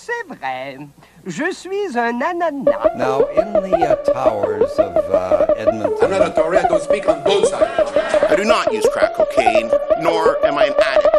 c'est vrai. Je suis un ananas. Now, in the uh, towers of uh, Edmonton. I'm not a Tourette. Don't speak on both sides. I do not use crack cocaine, nor am I an addict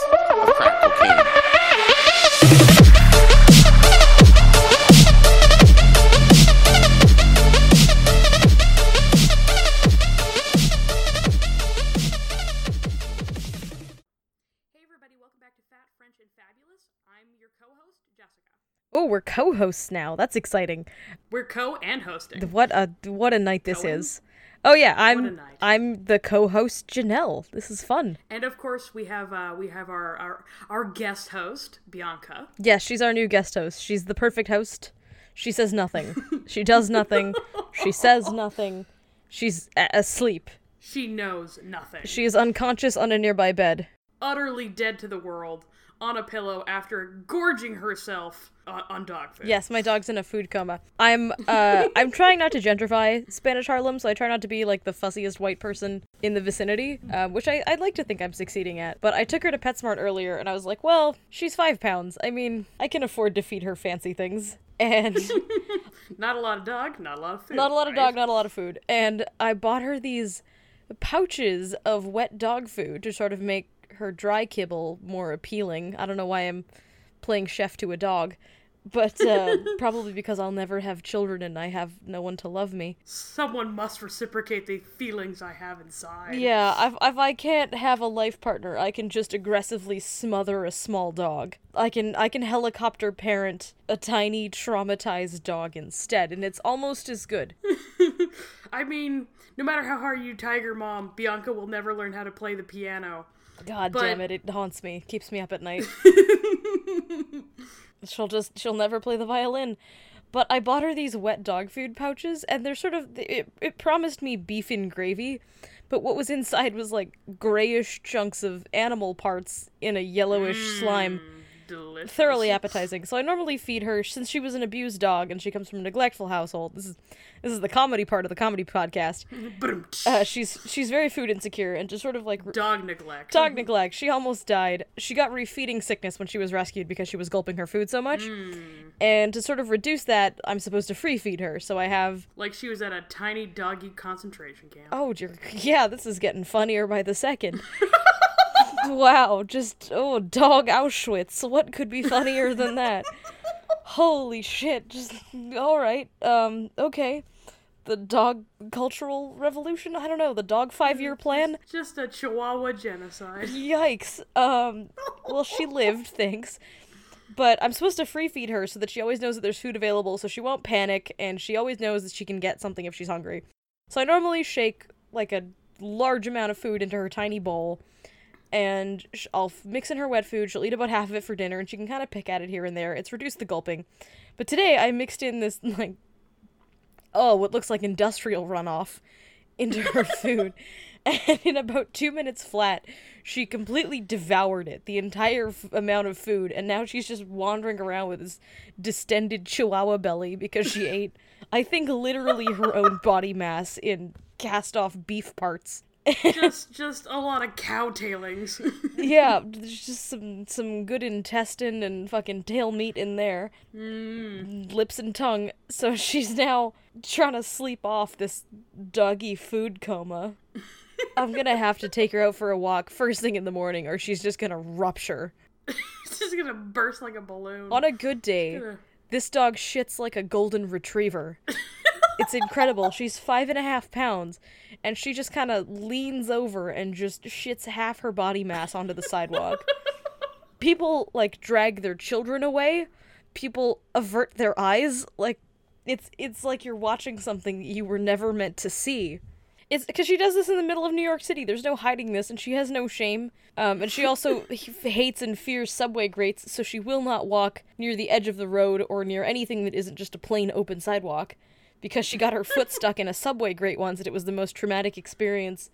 we're co-hosts now. That's exciting. We're co and hosting. What a what a night this Cohen? is. Oh yeah, I'm. I'm the co-host Janelle. This is fun. And of course, we have uh, we have our, our our guest host, Bianca. Yes, she's our new guest host. She's the perfect host. She says nothing. she does nothing. She says nothing. She's a- asleep. She knows nothing. She is unconscious on a nearby bed. utterly dead to the world on a pillow after gorging herself on, on dog food. Yes, my dog's in a food coma. I'm uh I'm trying not to gentrify Spanish Harlem, so I try not to be like the fussiest white person in the vicinity, uh, which I, I'd like to think I'm succeeding at. But I took her to PetSmart earlier, and I was like, well, she's five pounds. I mean, I can afford to feed her fancy things. And Not a lot of dog, not a lot of food. not a lot of right? dog, not a lot of food. And I bought her these pouches of wet dog food to sort of make her dry kibble more appealing. I don't know why I'm playing chef to a dog, but uh, probably because I'll never have children and I have no one to love me. Someone must reciprocate the feelings I have inside. Yeah, if, if I can't have a life partner, I can just aggressively smother a small dog. I can I can helicopter parent a tiny traumatized dog instead, and it's almost as good. I mean, no matter how hard you tiger mom, Bianca will never learn how to play the piano. God But- damn it, it haunts me, keeps me up at night. she'll just she'll never play the violin. But I bought her these wet dog food pouches and they're sort of it, it promised me beef and gravy, but what was inside was like grayish chunks of animal parts in a yellowish slime. Mm. Delicious. Thoroughly appetizing. So I normally feed her since she was an abused dog and she comes from a neglectful household. This is this is the comedy part of the comedy podcast. Uh, she's she's very food insecure and just sort of like Dog neglect. Dog neglect. She almost died. She got refeeding sickness when she was rescued because she was gulping her food so much. And to sort of reduce that, I'm supposed to free feed her. So I have. Like she was at a tiny doggy concentration camp. Oh dear. Yeah, this is getting funnier by the second. wow, just oh, dog Auschwitz. What could be funnier than that? Holy shit! Just all right. Um. Okay. The dog cultural revolution. I don't know. The dog five year plan. Just a chihuahua genocide. Yikes. Um well she lived, thanks. But I'm supposed to free feed her so that she always knows that there's food available so she won't panic and she always knows that she can get something if she's hungry. So I normally shake like a large amount of food into her tiny bowl and I'll mix in her wet food. She'll eat about half of it for dinner and she can kind of pick at it here and there. It's reduced the gulping. But today I mixed in this like oh, what looks like industrial runoff into her food. And in about two minutes flat, she completely devoured it, the entire f- amount of food, and now she's just wandering around with this distended chihuahua belly because she ate, I think, literally her own body mass in cast off beef parts. Just just a lot of cow tailings. yeah, there's just some some good intestine and fucking tail meat in there, mm. lips and tongue. So she's now trying to sleep off this doggy food coma. I'm gonna have to take her out for a walk first thing in the morning, or she's just gonna rupture. it's just gonna burst like a balloon. On a good day, Ugh. this dog shits like a golden retriever. It's incredible. She's five and a half pounds, and she just kind of leans over and just shits half her body mass onto the sidewalk. People like drag their children away. People avert their eyes. Like it's it's like you're watching something you were never meant to see. It's because she does this in the middle of New York City. There's no hiding this, and she has no shame. Um, and she also hates and fears subway grates, so she will not walk near the edge of the road or near anything that isn't just a plain open sidewalk. Because she got her foot stuck in a subway grate once, and it was the most traumatic experience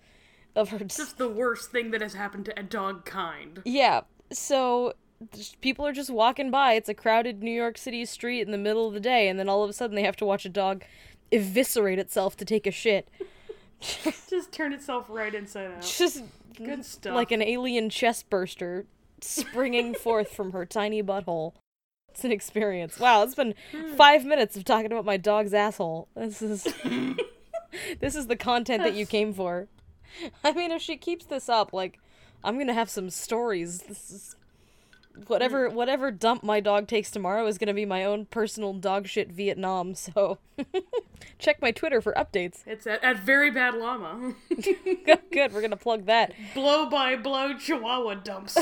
of her. Just the worst thing that has happened to a dog kind. Yeah, so people are just walking by. It's a crowded New York City street in the middle of the day, and then all of a sudden they have to watch a dog eviscerate itself to take a shit. Just turn itself right inside out. Just Good stuff. like an alien chest burster springing forth from her tiny butthole. It's an experience. Wow, it's been five minutes of talking about my dog's asshole. This is this is the content that you came for. I mean, if she keeps this up, like, I'm gonna have some stories. This is whatever whatever dump my dog takes tomorrow is gonna be my own personal dog shit Vietnam. So check my Twitter for updates. It's at, at very bad llama. Good, we're gonna plug that. blow by blow Chihuahua dumps.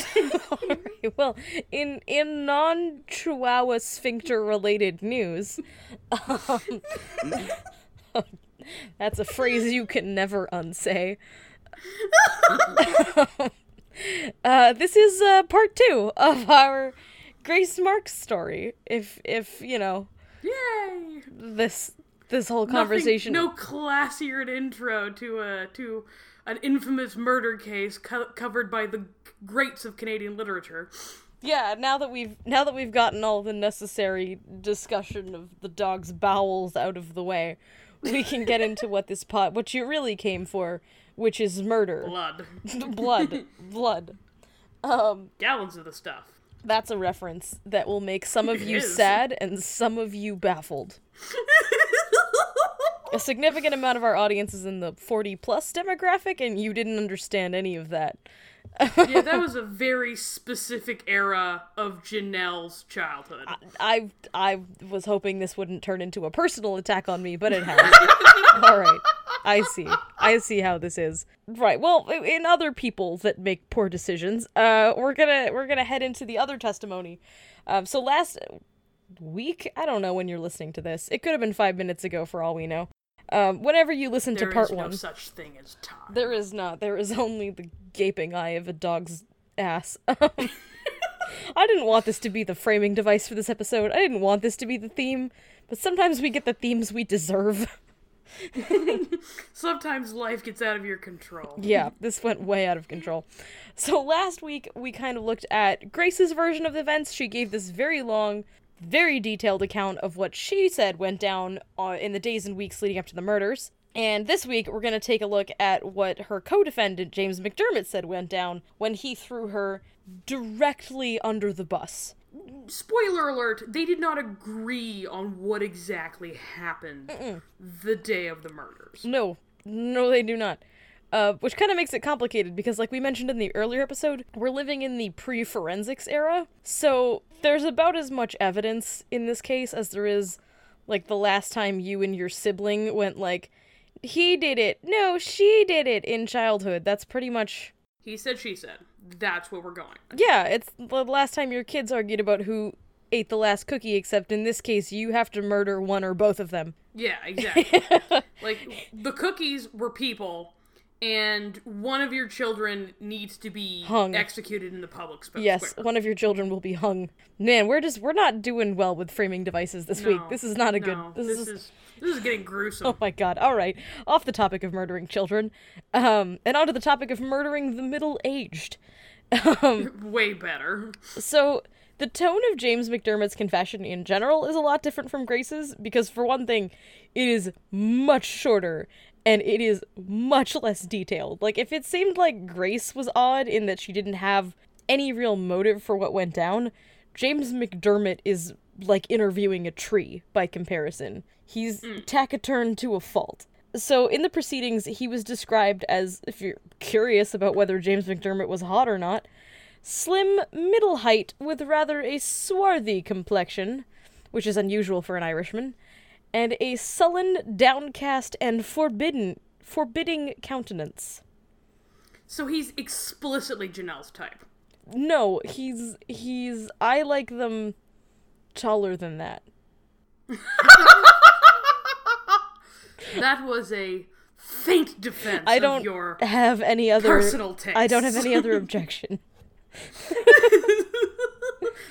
Well, in in non Chihuahua sphincter related news, um, that's a phrase you can never unsay. uh, this is uh, part two of our Grace Marks story. If if you know Yay! this this whole Nothing- conversation. no classier intro to a to an infamous murder case co- covered by the greats of Canadian literature. Yeah, now that we've now that we've gotten all the necessary discussion of the dog's bowels out of the way, we can get into what this pot what you really came for, which is murder. Blood, blood. blood. Um, gallons of the stuff. that's a reference that will make some of It you is. sad and some of you baffled. a significant amount of our audience is in the 40 plus demographic and you didn't understand any of that. Yeah, that was a very specific era of Janelle's childhood. I I was hoping this wouldn't turn into a personal attack on me, but it has. All right. I see. I see how this is. Right. Well, in other people that make poor decisions, uh we're going to we're going to head into the other testimony. Um so last week, I don't know when you're listening to this. It could have been 5 minutes ago for all we know. Um whenever you listen There to part is no 1. such thing as time. There is not. There is only the gaping eye of a dog's ass. Um, I didn't want this to be the framing device for this episode. I didn't want this to be the theme, but sometimes we get the themes we deserve. Sometimes life gets out of your control. yeah, this went way out of control. So last week we kind of looked at Grace's version of events. She gave this very long, very detailed account of what she said went down uh, in the days and weeks leading up to the murders. And this week we're going to take a look at what her co-defendant James McDermott said went down when he threw her directly under the bus. Spoiler alert, they did not agree on what exactly happened the day of the murders. No, no, they do not. Uh, which kind of makes it complicated because, like we mentioned in the earlier episode, we're living in the pre forensics era. So there's about as much evidence in this case as there is, like, the last time you and your sibling went, like, he did it. No, she did it in childhood. That's pretty much. He said, she said. That's what we're going. Yeah, it's the last time your kids argued about who ate the last cookie, except in this case, you have to murder one or both of them. Yeah, exactly. like, the cookies were people, and one of your children needs to be Hung. executed in the public sp- Yes, square. one of your children will be hung. Man, we're just we're not doing well with framing devices this week. This is not a good. This, this is, is this is getting gruesome. Oh my god. All right. Off the topic of murdering children, um, and onto the topic of murdering the middle-aged. Way better. So the tone of James McDermott's confession in general is a lot different from Grace's because, for one thing, it is much shorter and it is much less detailed. Like, if it seemed like Grace was odd in that she didn't have any real motive for what went down, James McDermott is like interviewing a tree by comparison. He's hmm. taciturn to a fault. So, in the proceedings, he was described as, if you're curious about whether James McDermott was hot or not, slim, middle height, with rather a swarthy complexion, which is unusual for an Irishman, and a sullen, downcast, and forbidden, forbidding countenance. So he's explicitly Janelle's type. No, he's he's I like them taller than that. That was a faint defense I don't your have any other personal I don't have any other objection.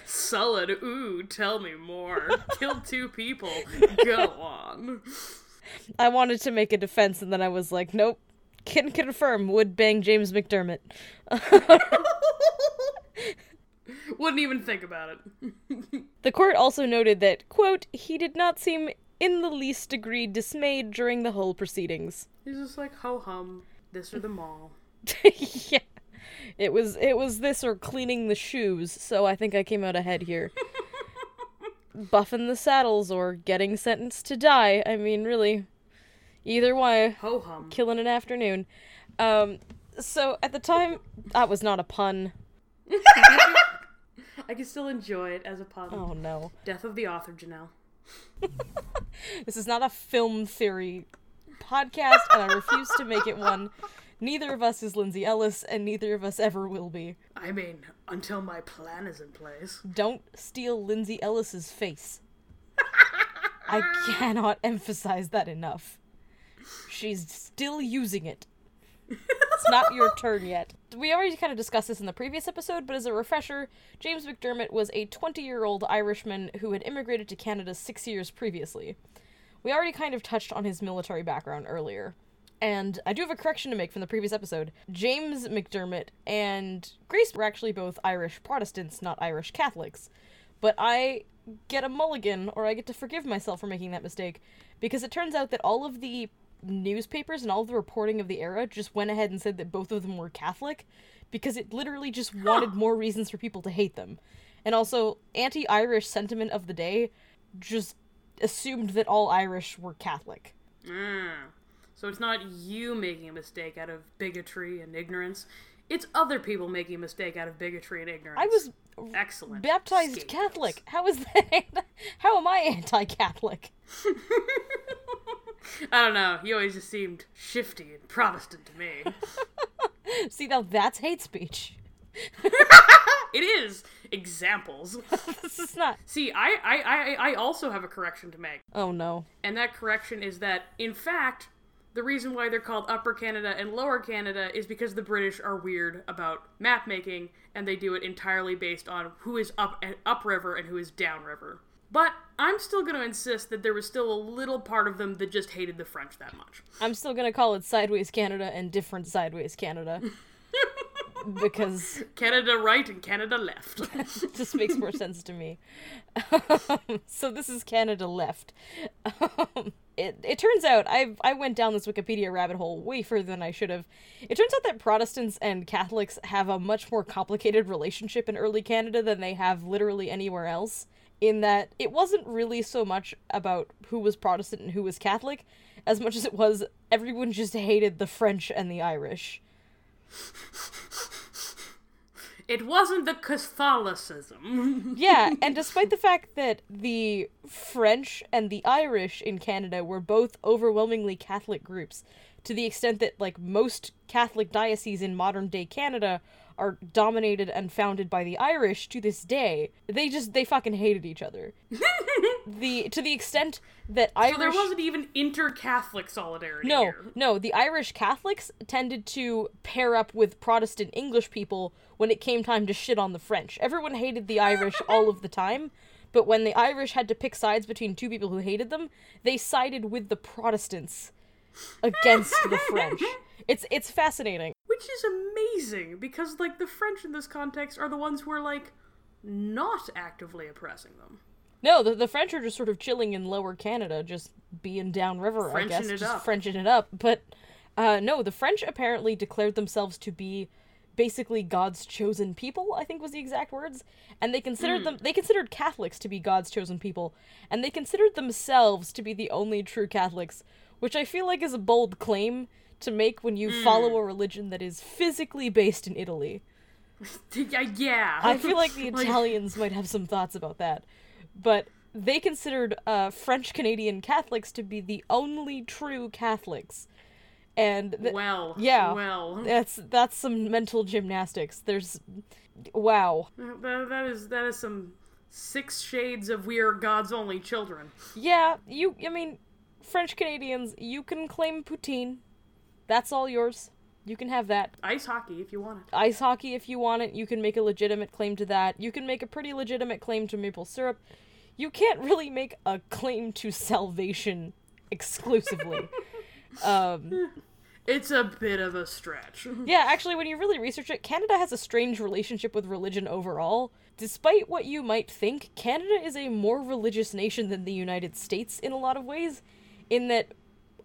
Sullen. Ooh, tell me more. Killed two people. Go on. I wanted to make a defense and then I was like, nope. Can confirm would bang James McDermott. Wouldn't even think about it. The court also noted that, quote, he did not seem in the least degree dismayed during the whole proceedings. He's just like ho hum. This or the mall. yeah. It was it was this or cleaning the shoes, so I think I came out ahead here. buffing the saddles or getting sentenced to die. I mean, really, either way, Ho hum. killing an afternoon. Um, so at the time, that was not a pun. I can still enjoy it as a pun. Oh no. Death of the author, Janelle. This is not a film theory podcast, and I refuse to make it one. Neither of us is Lindsay Ellis, and neither of us ever will be. I mean, until my plan is in place. Don't steal Lindsay Ellis's face. I cannot emphasize that enough. She's still using it. It's not your turn yet. We already kind of discussed this in the previous episode, but as a refresher, James McDermott was a 20 year old Irishman who had immigrated to Canada six years previously. We already kind of touched on his military background earlier. And I do have a correction to make from the previous episode. James McDermott and Grace were actually both Irish Protestants, not Irish Catholics. But I get a mulligan, or I get to forgive myself for making that mistake, because it turns out that all of the newspapers and all of the reporting of the era just went ahead and said that both of them were Catholic, because it literally just wanted more reasons for people to hate them. And also, anti Irish sentiment of the day just assumed that all Irish were Catholic. Mm. So it's not you making a mistake out of bigotry and ignorance. It's other people making a mistake out of bigotry and ignorance. I was excellent. baptized Scapegoats. Catholic. How is that? How am I anti-Catholic? I don't know. He always just seemed shifty and Protestant to me. See, now that's hate speech. it is examples. This is not. See, I, I, I, I also have a correction to make. Oh no. And that correction is that, in fact, the reason why they're called Upper Canada and Lower Canada is because the British are weird about map making, and they do it entirely based on who is up upriver and who is downriver. But I'm still going to insist that there was still a little part of them that just hated the French that much. I'm still gonna call it Sideways Canada and different Sideways Canada. because Canada right and Canada left. just makes more sense to me. Um, so this is Canada left. Um, it, it turns out I I went down this Wikipedia rabbit hole way further than I should have. It turns out that Protestants and Catholics have a much more complicated relationship in early Canada than they have literally anywhere else. In that it wasn't really so much about who was Protestant and who was Catholic, as much as it was everyone just hated the French and the Irish. it wasn't the Catholicism. yeah, and despite the fact that the French and the Irish in Canada were both overwhelmingly Catholic groups, to the extent that like most Catholic dioceses in modern day Canada are dominated and founded by the Irish to this day, they just they fucking hated each other. the to the extent that Irish So there wasn't even inter-Catholic solidarity no, here. no. The Irish Catholics tended to pair up with Protestant English people when it came time to shit on the French. Everyone hated the Irish all of the time, but when the Irish had to pick sides between two people who hated them, they sided with the Protestants against the French. It's it's fascinating. Which is amazing because like the French in this context are the ones who are like not actively oppressing them. No, the, the French are just sort of chilling in lower Canada, just being downriver, I guess. it just up. Frenching it up. But uh, no, the French apparently declared themselves to be basically God's chosen people, I think was the exact words. And they considered Hmm. them they considered Catholics to be God's chosen people. And they considered themselves to be the only true Catholics, which I feel like is a bold claim to make when you Hmm. follow a religion that is physically based in Italy. Yeah, yeah. I feel like the Italians might have some thoughts about that. But they considered uh, French Canadian Catholics to be the only true Catholics. And th- well, yeah, well, that's that's some mental gymnastics. There's wow. that, that is that is some six shades of we are God's only children. Yeah, you I mean French Canadians, you can claim poutine. That's all yours. You can have that. Ice hockey if you want it. ice hockey if you want it. You can make a legitimate claim to that. You can make a pretty legitimate claim to maple syrup. You can't really make a claim to salvation exclusively. um, It's a bit of a stretch. yeah, actually, when you really research it, Canada has a strange relationship with religion overall. Despite what you might think, Canada is a more religious nation than the United States in a lot of ways, in that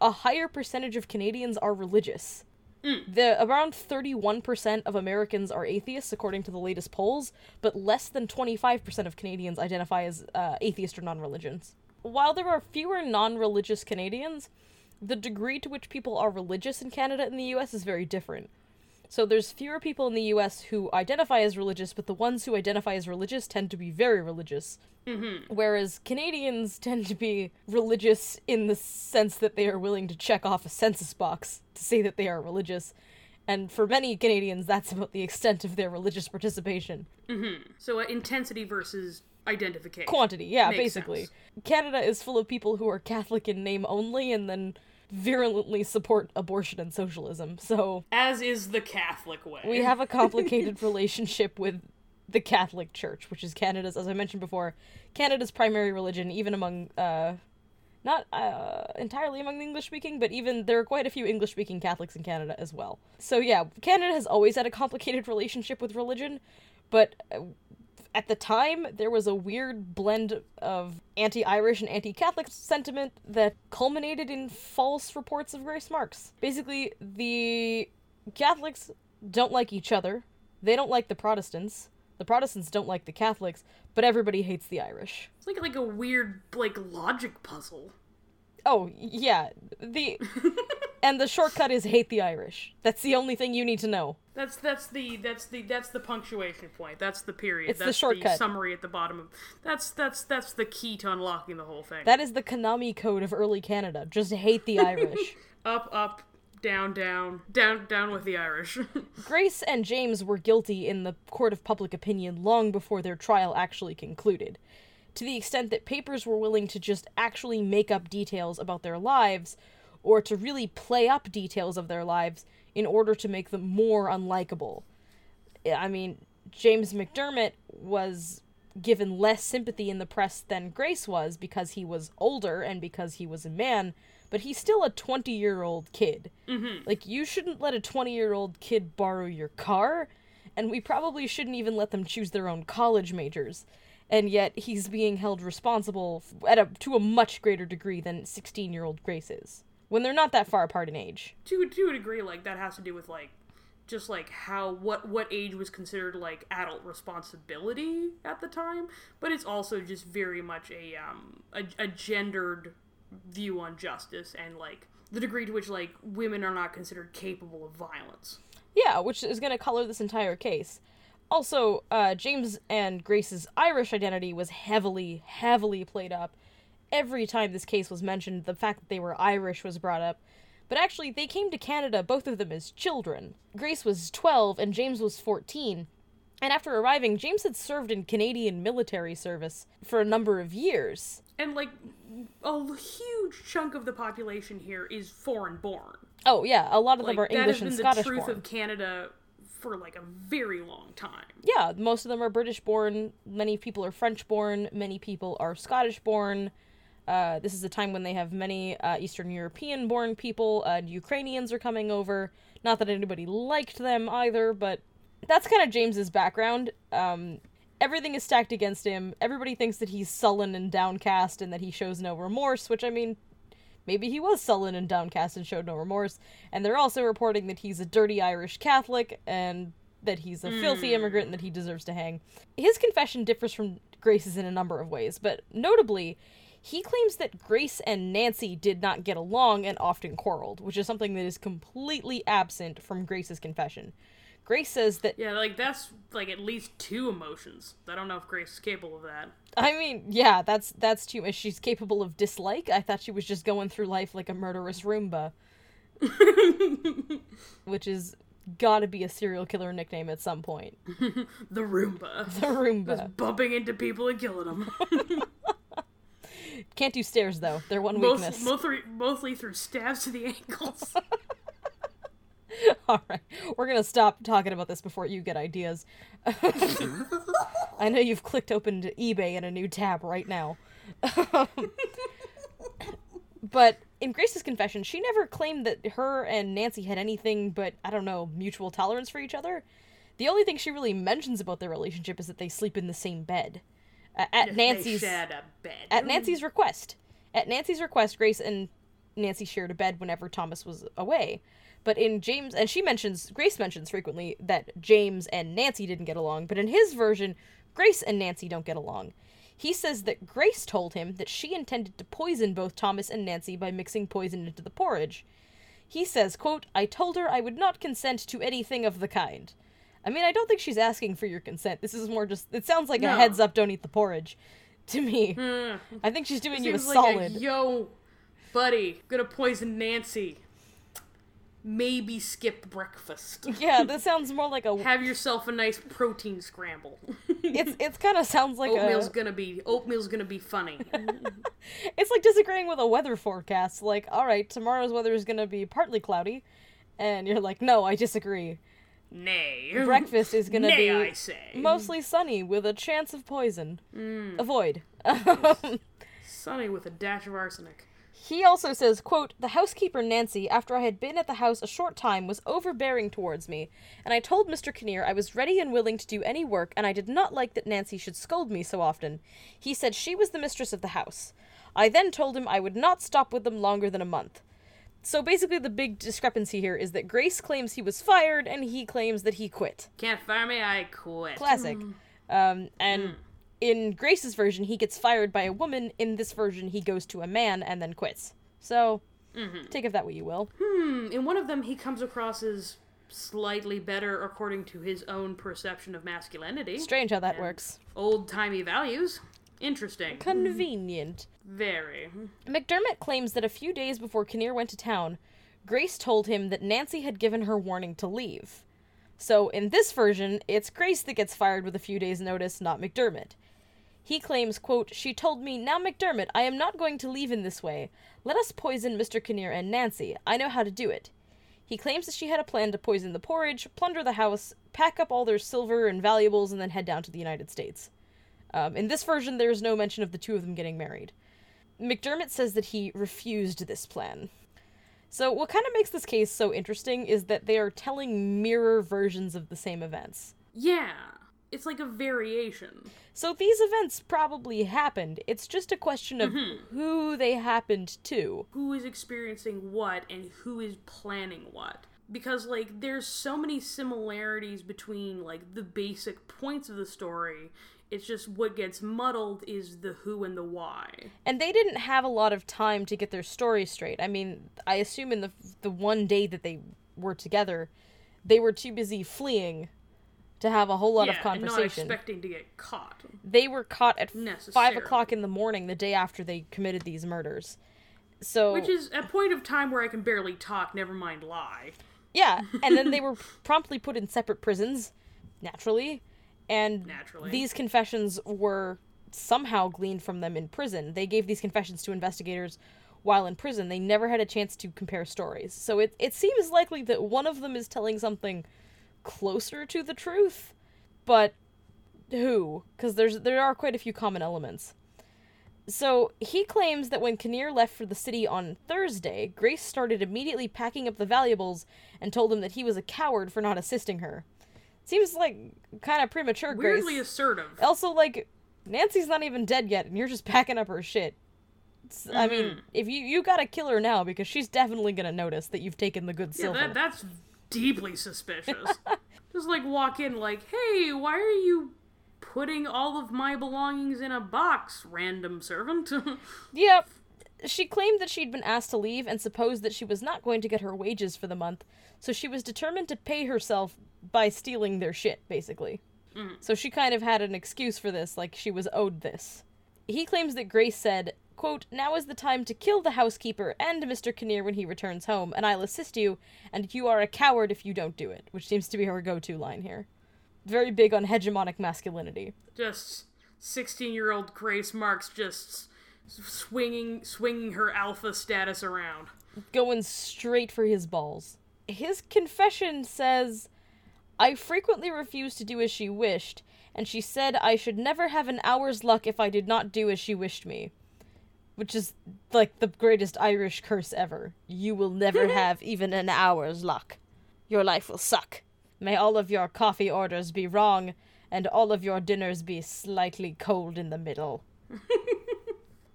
a higher percentage of Canadians are religious. The around 31% of Americans are atheists according to the latest polls, but less than 25% of Canadians identify as uh, atheist or non-religions. While there are fewer non-religious Canadians, the degree to which people are religious in Canada and the US is very different. So there's fewer people in the US who identify as religious, but the ones who identify as religious tend to be very religious. Mm-hmm. Whereas Canadians tend to be religious in the sense that they are willing to check off a census box to say that they are religious. And for many Canadians, that's about the extent of their religious participation. So uh, intensity versus identification. Quantity, yeah, Makes basically. sense. Canada is full of people who are Catholic in name only and then virulently support abortion and socialism. So As is the Catholic way. we have a complicated relationship with the Catholic Church, which is Canada's, as I mentioned before, Canada's primary religion, even among, uh, not uh, entirely among the English speaking, but even there are quite a few English speaking Catholics in Canada as well. So yeah, Canada has always had a complicated relationship with religion, but uh, at the time there was a weird blend of anti-Irish and anti-Catholic sentiment that culminated in false reports of Grace Marks. Basically, the Catholics don't like each other. They don't like the Protestants. The Protestants don't like the Catholics, but everybody hates the Irish. It's like like a weird like logic puzzle. Oh, yeah. The and the shortcut is hate the Irish. That's the only thing you need to know. That's that's the that's the that's the punctuation point. That's the period. It's the that's shortcut. summary at the bottom of. That's that's that's the key to unlocking the whole thing. That is the Konami code of early Canada. Just hate the Irish. up up down down down down with the Irish. Grace and James were guilty in the court of public opinion long before their trial actually concluded, to the extent that papers were willing to just actually make up details about their lives, or to really play up details of their lives in order to make them more unlikable. I mean, James McDermott was given less sympathy in the press than Grace was because he was older and because he was a man, but he's still a 20 year old kid. Mm-hmm. Like, you shouldn't let a 20 year old kid borrow your car, and we probably shouldn't even let them choose their own college majors. And yet, he's being held responsible at a, to a much greater degree than 16 year old Grace is, when they're not that far apart in age. to to a degree, like that has to do with like just like how what what age was considered like adult responsibility at the time, but it's also just very much a um a, a gendered view on justice and like the degree to which like women are not considered capable of violence. Yeah, which is going to color this entire case. Also, uh, James and Grace's Irish identity was heavily, heavily played up. Every time this case was mentioned, the fact that they were Irish was brought up. But actually, they came to Canada, both of them as children. Grace was 12 and James was 14. And after arriving, James had served in Canadian military service for a number of years. And like a huge chunk of the population here is foreign born. Oh, yeah, a lot of them Like are that has been the truth born. of Canada for like a very long time. yeah, most of them are British born. Many people are French born. Many people are Scottish born. Uh, this is a time when they have many uh, Eastern European born people. Uh, Ukrainians are coming over. Not that anybody liked them either, but that's kind of James's background. Um, everything is stacked against him. Everybody thinks that he's sullen and downcast and that he shows no remorse, which I mean, maybe he was sullen and downcast and showed no remorse. And they're also reporting that he's a dirty Irish Catholic and that he's a filthy immigrant and that he deserves to hang. His confession differs from Grace's in a number of ways, but notably, he claims that Grace and Nancy did not get along and often quarreled, which is something that is completely absent from Grace's confession. Grace says that Yeah, like that's like at least two emotions. I don't know if Grace is capable of that. I mean, yeah, that's that's too much. She's capable of dislike. I thought she was just going through life like a murderous Roomba. Which is gotta be a serial killer nickname at some point. The Roomba. The Roomba. Just bumping into people and killing them. Can't do stairs though. They're one Most, weakness. mostly, mostly through stabs to the ankles. All right, we're gonna stop talking about this before you get ideas. I know you've clicked open to eBay in a new tab right now. but in Grace's confession, she never claimed that her and Nancy had anything but I don't know mutual tolerance for each other. The only thing she really mentions about their relationship is that they sleep in the same bed. Uh, at Nancy's they shared a bed. at Nancy's request. At Nancy's request, Grace and Nancy shared a bed whenever Thomas was away. But in James, and she mentions, Grace mentions frequently that James and Nancy didn't get along, but in his version, Grace and Nancy don't get along. He says that Grace told him that she intended to poison both Thomas and Nancy by mixing poison into the porridge. He says, quote, I told her I would not consent to anything of the kind. I mean, I don't think she's asking for your consent. This is more just, it sounds like a heads up, don't eat the porridge to me. Hmm. I think she's doing you a Seems like solid. Yo, buddy, gonna poison Nancy. Maybe skip breakfast. yeah, this sounds more like a. Have yourself a nice protein scramble. It's it's kind of sounds like oatmeal's a. gonna be oatmeal's gonna be funny. It's like disagreeing with a weather forecast. Like, all right, tomorrow's weather is gonna be partly cloudy, and you're like, no, I disagree. Nay. Breakfast is gonna Nay, be I say. mostly sunny with a chance of poison. Mm. Avoid. Sunny with a dash of arsenic. He also says, quote, The housekeeper Nancy, after I had been at the house a short time, was overbearing towards me, and I told Mr. Kinnear I was ready and willing to do any work, and I did not like that Nancy should scold me so often. He said she was the mistress of the house. I then told him I would not stop with them longer than a month. So basically, the big discrepancy here is that Grace claims he was fired, and he claims that he quit. Can't fire me, I quit. Classic. Um, and in Grace's version, he gets fired by a woman. In this version, he goes to a man and then quits. So, take of that what you will. Hmm, in one of them, he comes across as slightly better according to his own perception of masculinity. Strange how that works. Old timey values. Interesting. Convenient. Very. McDermott claims that a few days before Kinnear went to town, Grace told him that Nancy had given her warning to leave. So, in this version, it's Grace that gets fired with a few days' notice, not McDermott. He claims, quote, She told me, Now, McDermott, I am not going to leave in this way. Let us poison Mr. Kinnear and Nancy. I know how to do it. He claims that she had a plan to poison the porridge, plunder the house, pack up all their silver and valuables, and then head down to the United States. Um, in this version, there is no mention of the two of them getting married. McDermott says that he refused this plan. So, what kind of makes this case so interesting is that they are telling mirror versions of the same events. Yeah. It's like a variation. So, these events probably happened. It's just a question of mm-hmm. who they happened to. Who is experiencing what and who is planning what. Because, like, there's so many similarities between, like, the basic points of the story. It's just what gets muddled is the who and the why. And they didn't have a lot of time to get their story straight. I mean, I assume in the the one day that they were together, they were too busy fleeing to have a whole lot yeah, of conversation. and not expecting to get caught. they were caught at five o'clock in the morning the day after they committed these murders. So Which is a point of time where I can barely talk, never mind lie. yeah, and then they were promptly put in separate prisons, naturally, and Naturally. these confessions were somehow gleaned from them in prison. They gave these confessions to investigators while in prison. They never had a chance to compare stories. So it it seems likely that one of them is telling something closer to the truth, but who? Because there's there are quite a few common elements. So he claims that when Kinnear left for the city on Thursday, Grace started immediately packing up the valuables and told him that he was a coward for not assisting her. Seems like kind of premature, Weirdly Grace. assertive. Also, like Nancy's not even dead yet, and you're just packing up her shit. It's- I mean, Mm-hmm. if you you gotta kill her now because she's definitely gonna notice that you've taken the good Yeah, silver. that, that's deeply suspicious. Just like walk in like, hey, why are you putting all of my belongings in a box, random servant? Yep. She claimed that she'd been asked to leave and supposed that she was not going to get her wages for the month, so she was determined to pay herself by stealing their shit, basically. Mm-hmm. So she kind of had an excuse for this, like she was owed this. He claims that Grace said, quote, Now is the time to kill the housekeeper and Mr. Kinnear when he returns home, and I'll assist you, and you are a coward if you don't do it, which seems to be her go to line here. Very big on hegemonic masculinity. just 16 year old Grace Marks just swinging swinging her alpha status around. going straight for his balls. His confession says, I frequently refused to do as she wished, and she said I should never have an hour's luck if I did not do as she wished me. Which is like the greatest Irish curse ever. You will never have even an hour's luck. Your life will suck. May all of your coffee orders be wrong, and all of your dinners be slightly cold in the middle.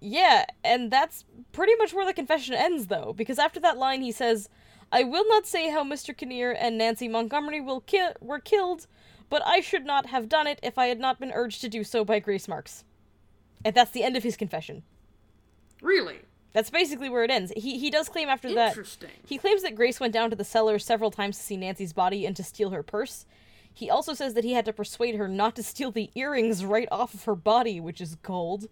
Yeah, and that's pretty much where the confession ends, though, because after that line he says, I will not say how Mr. Kinnear and Nancy Montgomery will ki- were killed, but I should not have done it if I had not been urged to do so by Grace Marks. And that's the end of his confession. Really? That's basically where it ends. He he does claim after that. Interesting. He claims that Grace went down to the cellar several times to see Nancy's body and to steal her purse. He also says that he had to persuade her not to steal the earrings right off of her body, which is gold.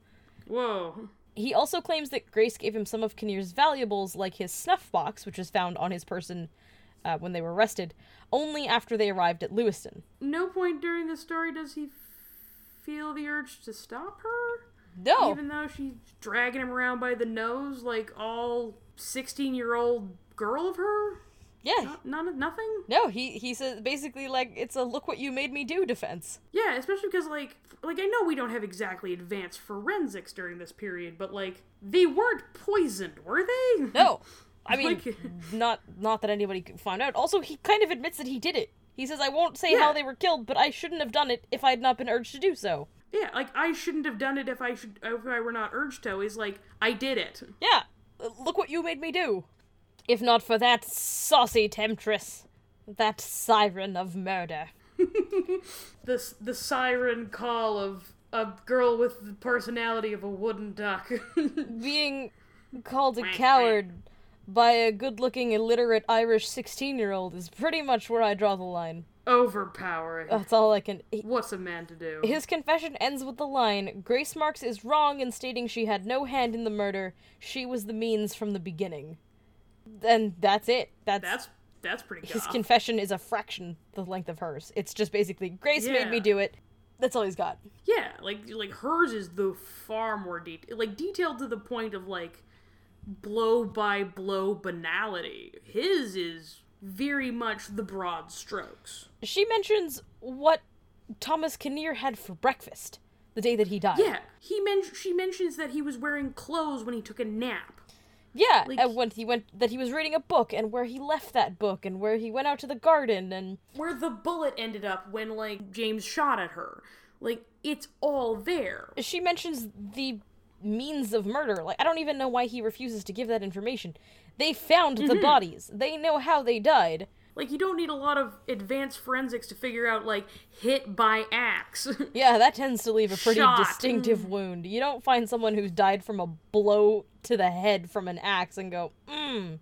Whoa. He also claims that Grace gave him some of Kinnear's valuables, like his snuff box, which was found on his person uh, when they were arrested, only after they arrived at Lewiston. No point during the story does he f- feel the urge to stop her? No, Even though she's dragging him around by the nose like all 16 year old girl of her? Yeah, None, nothing? no. He he says basically like it's a look what you made me do defense. Yeah, especially because like like I know we don't have exactly advanced forensics during this period, but like they weren't poisoned, were they? No, I mean Like- not not that anybody could find out. Also, he kind of admits that he did it. He says, "I won't say how they were killed, but I shouldn't have done it if I had not been urged to do so." Yeah, like I shouldn't have done it if I should if I were not urged to. He's like I did it. Yeah, look what you made me do. If not for that saucy temptress, that siren of murder. The the siren call of a girl with the personality of a wooden duck. Being called a coward by a good-looking, illiterate Irish sixteen-year-old is pretty much where I draw the line. Overpowering. That's all I can. he- What's a man to do? His confession ends with the line Grace Marks is wrong in stating she had no hand in the murder. She was the means from the beginning. And that's it. That's, That's that's pretty good. his confession is a fraction the length of hers. It's just basically Grace made me do it. That's all he's got. Yeah, like like hers is the far more detailed, like detailed to the point of like blow by blow banality. His is very much the broad strokes. She mentions what Thomas Kinnear had for breakfast the day that he died. Yeah, he men- she mentions that he was wearing clothes when he took a nap. Yeah, Like- and when he went that he was reading a book and where he left that book and where he went out to the garden and Where the bullet ended up when like James shot at her. Like it's all there. she mentions the means of murder. Like I don't even know why he refuses to give that information. They found Mm-hmm. the bodies. They know how they died. Like you don't need a lot of advanced forensics to figure out like hit by axe. Yeah, that tends to leave a pretty Shot. distinctive wound. You don't find someone who's died from a blow to the head from an axe and go, hmm.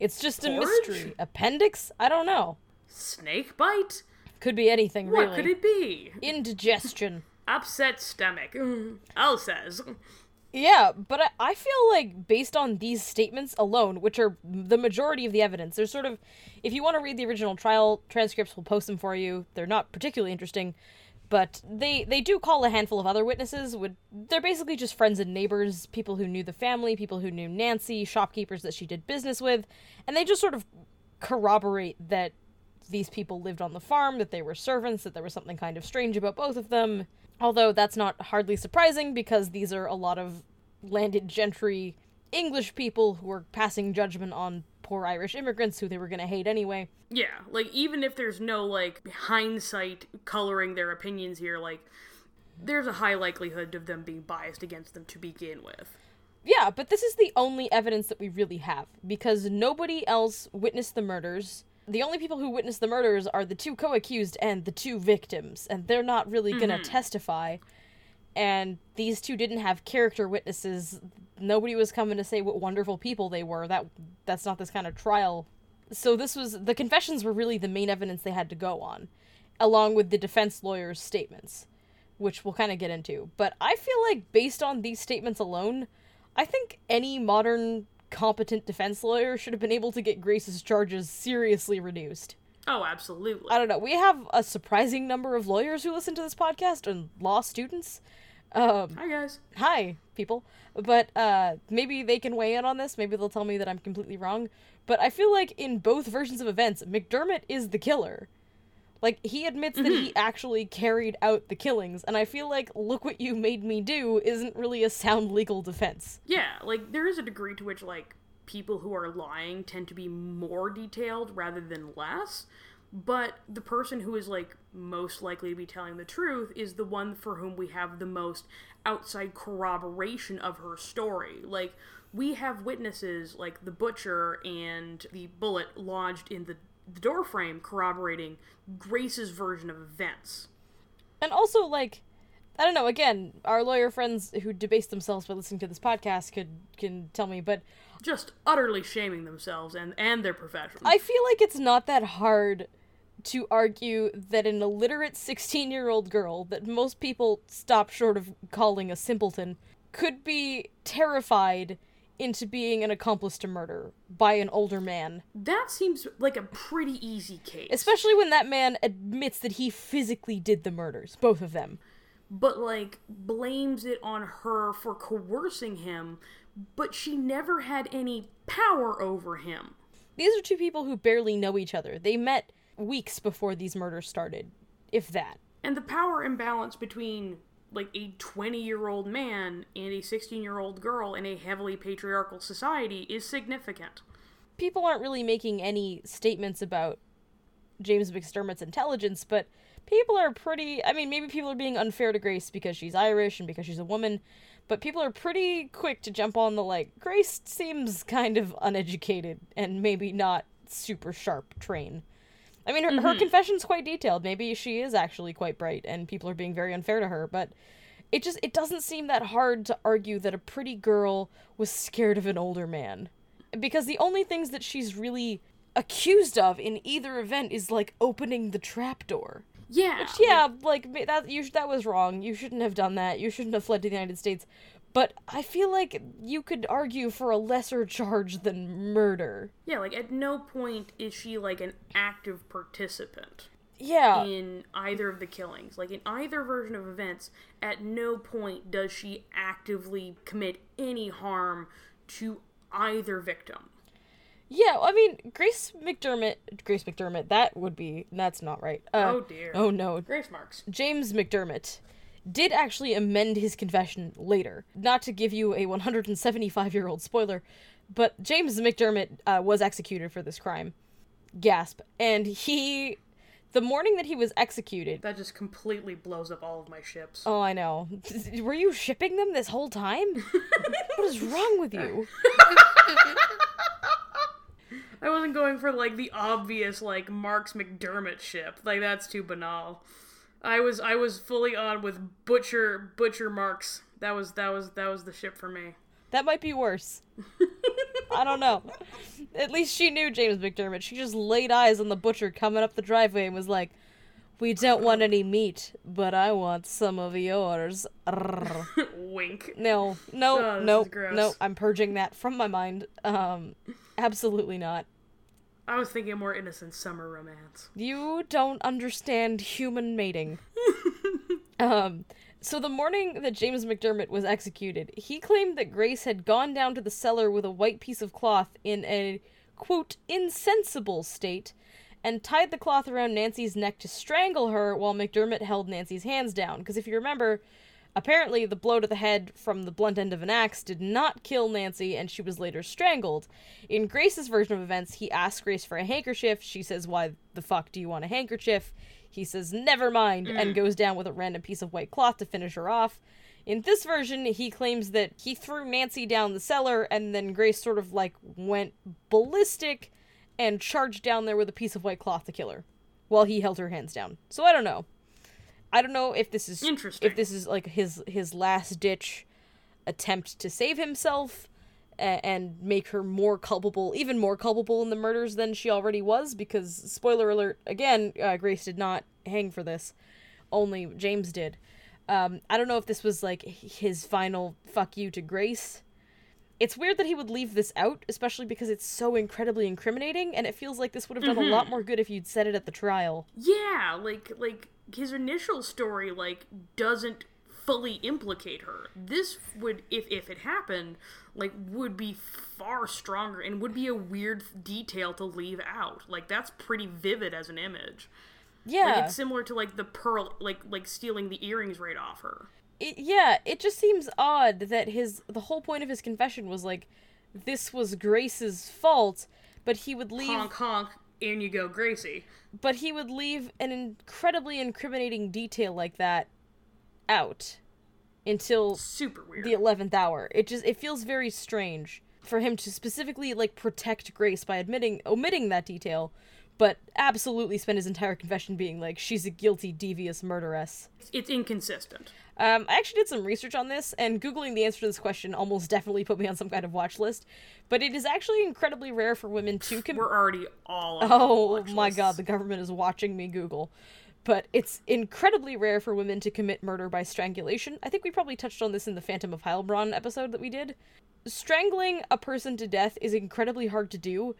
It's just a mystery. Appendix? I don't know. Snake bite? Could be anything, What really. could it be? Indigestion. Upset stomach. Says. Yeah, but I, I feel like based on these statements alone, which are the majority of the evidence, there's sort of, if you want to read the original trial transcripts, we'll post them for you. They're not particularly interesting, but they they do call a handful of other witnesses. Would they're basically just friends and neighbors, people who knew the family, people who knew Nancy, shopkeepers that she did business with, and they just sort of corroborate that these people lived on the farm, that they were servants, that there was something kind of strange about both of them. Although that's not hardly surprising because these are a lot of landed gentry English people who were passing judgment on poor Irish immigrants who they were going to hate anyway. Yeah, like even if there's no like hindsight coloring their opinions here, like there's a high likelihood of them being biased against them to begin with. Yeah, but this is the only evidence that we really have because nobody else witnessed the murders. The only people who witnessed the murders are the two co accused and the two victims, and they're not really going to mm-hmm. testify. And these two didn't have character witnesses. Nobody was coming to say what wonderful people they were. That that's not this kind of trial. So this was the confessions were really the main evidence they had to go on, along with the defense lawyer's statements, which we'll kind of get into. But I feel like based on these statements alone, I think any modern competent defense lawyer should have been able to get Grace's charges seriously reduced. Oh, absolutely. I don't know. We have a surprising number of lawyers who listen to this podcast and law students. Um, Hi guys. hi, people. But uh, maybe they can weigh in on this. Maybe they'll tell me that I'm completely wrong. But I feel like in both versions of events, McDermott is the killer. Like, he admits that he mm-hmm. actually carried out the killings, and I feel like, look what you made me do isn't really a sound legal defense. Yeah, like there is a degree to which like people who are lying tend to be more detailed rather than less. but the person who is like most likely to be telling the truth is the one for whom we have the most outside corroboration of her story. Like we have witnesses like the butcher and the bullet lodged in the, the door frame corroborating Grace's version of events. And also, like, I don't know. Again, our lawyer friends who debase themselves by listening to this podcast could can tell me, but Just utterly shaming themselves and, and their profession. I feel like it's not that hard to argue that an illiterate 16 year old girl that most people stop short of calling a simpleton could be terrified into being an accomplice to murder by an older man. that seems like a pretty easy case. Especially when that man admits that he physically did the murders, both of them. but like blames it on her for coercing him, but she never had any power over him. These are two people who barely know each other. They met weeks before these murders started, if that. And the power imbalance between like a 20 year old man and a 16 year old girl in a heavily patriarchal society is significant. People aren't really making any statements about James McDermott's intelligence, but people are pretty. I mean, maybe people are being unfair to Grace because she's Irish and because she's a woman, but people are pretty quick to jump on the like, Grace seems kind of uneducated and maybe not super sharp train. I mean, her, her mm-hmm. confession's quite detailed. Maybe she is actually quite bright, and people are being very unfair to her. But it just it doesn't seem that hard to argue that a pretty girl was scared of an older man, because the only things that she's really accused of in either event is like opening the trapdoor. Yeah. Yeah, like ma- that you sh- that was wrong. You shouldn't have done that. You shouldn't have fled to the United States. But I feel like you could argue for a lesser charge than murder. Yeah, like at no point is she like an active participant. Yeah. in either of the killings. Like in either version of events, at no point does she actively commit any harm to either victim. Yeah, I mean, Grace McDermott, Grace McDermott, that would be, that's not right. Uh, Oh, dear. Oh no. Grace marks. James McDermott did actually amend his confession later. Not to give you a 175 year old spoiler, but James McDermott uh, was executed for this crime. Gasp. And he, the morning that he was executed, That just completely blows up all of my ships. oh, I know. Were you shipping them this whole time? what is wrong with you? I wasn't going for like the obvious like Marks McDermott ship. Like that's too banal. I was I was fully on with Butcher Butcher Marks. That was that was that was the ship for me. That might be worse. I don't know. At least she knew James McDermott. She just laid eyes on the butcher coming up the driveway and was like, We don't want any meat, but I want some of yours. Wink. No, no, Oh, no, no. I'm purging that from my mind. Um, absolutely not. I was thinking a more innocent summer romance. You don't understand human mating. um, so the morning that James McDermott was executed, he claimed that Grace had gone down to the cellar with a white piece of cloth in a quote insensible state and tied the cloth around Nancy's neck to strangle her while McDermott held Nancy's hands down. Because if you remember, apparently the blow to the head from the blunt end of an axe did not kill Nancy and she was later strangled. In Grace's version of events, he asks Grace for a handkerchief. She says, Why the fuck do you want a handkerchief? He says, Never mind, and mm. goes down with a random piece of white cloth to finish her off. In this version, he claims that he threw Nancy down the cellar and then Grace sort of like went ballistic and charged down there with a piece of white cloth to kill her while he held her hands down. So I don't know. I don't know if this is Interesting. if this is like his his last ditch attempt to save himself and make her more culpable, even more culpable in the murders than she already was. Because spoiler alert, again, uh, Grace did not hang for this. Only James did. Um, I don't know if this was like his final fuck you to Grace. It's weird that he would leave this out, especially because it's so incredibly incriminating, and it feels like this would have done a lot mm-hmm. more good if you'd said it at the trial. Yeah, like like his initial story like doesn't fully implicate her. This would if if it happened, like would be far stronger and would be a weird detail to leave out. Like that's pretty vivid as an image. Yeah. Like it's similar to like the pearl like like stealing the earrings right off her. It, yeah, it just seems odd that his the whole point of his confession was like this was Grace's fault, but he would leave Honk honk. in you go, Gracie. but he would leave an incredibly incriminating detail like that out until Super weird. the 11th hour. It just it feels very strange for him to specifically like protect Grace by admitting omitting that detail, but absolutely spent his entire confession being like she's a guilty devious murderess. it's inconsistent. Um, I actually did some research on this, and Googling the answer to this question almost definitely put me on some kind of watch list. But it is actually incredibly rare for women to com- We're already all Oh my god, the government is watching me Google. But it's incredibly rare for women to commit murder by strangulation. I think we probably touched on this in the Phantom of Heilbronn episode that we did. Strangling a person to death is incredibly hard to do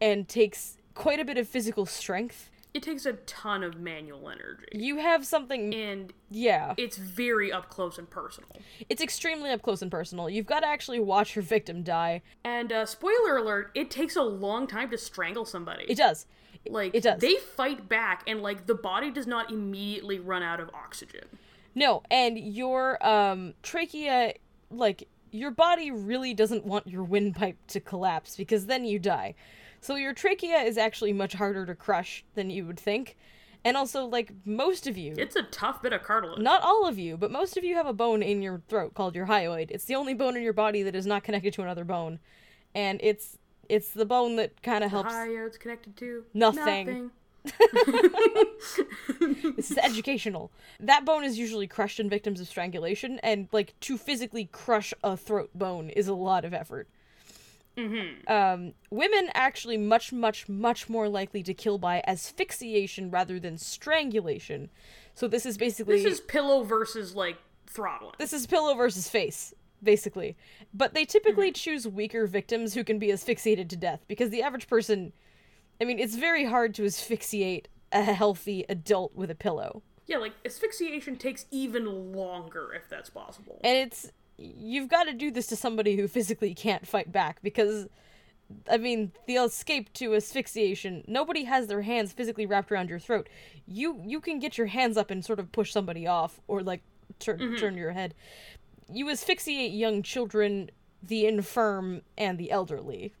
and takes quite a bit of physical strength. It takes a ton of manual energy. You have something And yeah. it's very up close and personal. It's extremely up close and personal. You've got to actually watch your victim die. And uh, spoiler alert, it takes a long time to strangle somebody. It does. like it does. They fight back, and like the body does not immediately run out of oxygen. No, and your um trachea like your body really doesn't want your windpipe to collapse because then you die. So your trachea is actually much harder to crush than you would think. And also like most of you It's a tough bit of cartilage. not all of you, but most of you have a bone in your throat called your hyoid. It's the only bone in your body that is not connected to another bone. And it's it's the bone that kind of helps Hyoids connected to Nothing. nothing. This is educational. That bone is usually crushed in victims of strangulation, and like to physically crush a throat bone is a lot of effort. Mm-hmm. Um, women actually much, much, much more likely to kill by asphyxiation rather than strangulation. So this is basically This is pillow versus like throttling. this is pillow versus face, basically. But they typically choose weaker victims who can be asphyxiated to death because the average person, I mean, it's very hard to asphyxiate a healthy adult with a pillow. Yeah, like asphyxiation takes even longer if that's possible. and it's you've got to do this to somebody who physically can't fight back because i mean the escape to asphyxiation nobody has their hands physically wrapped around your throat you you can get your hands up and sort of push somebody off or like turn mm-hmm. turn your head you asphyxiate young children the infirm and the elderly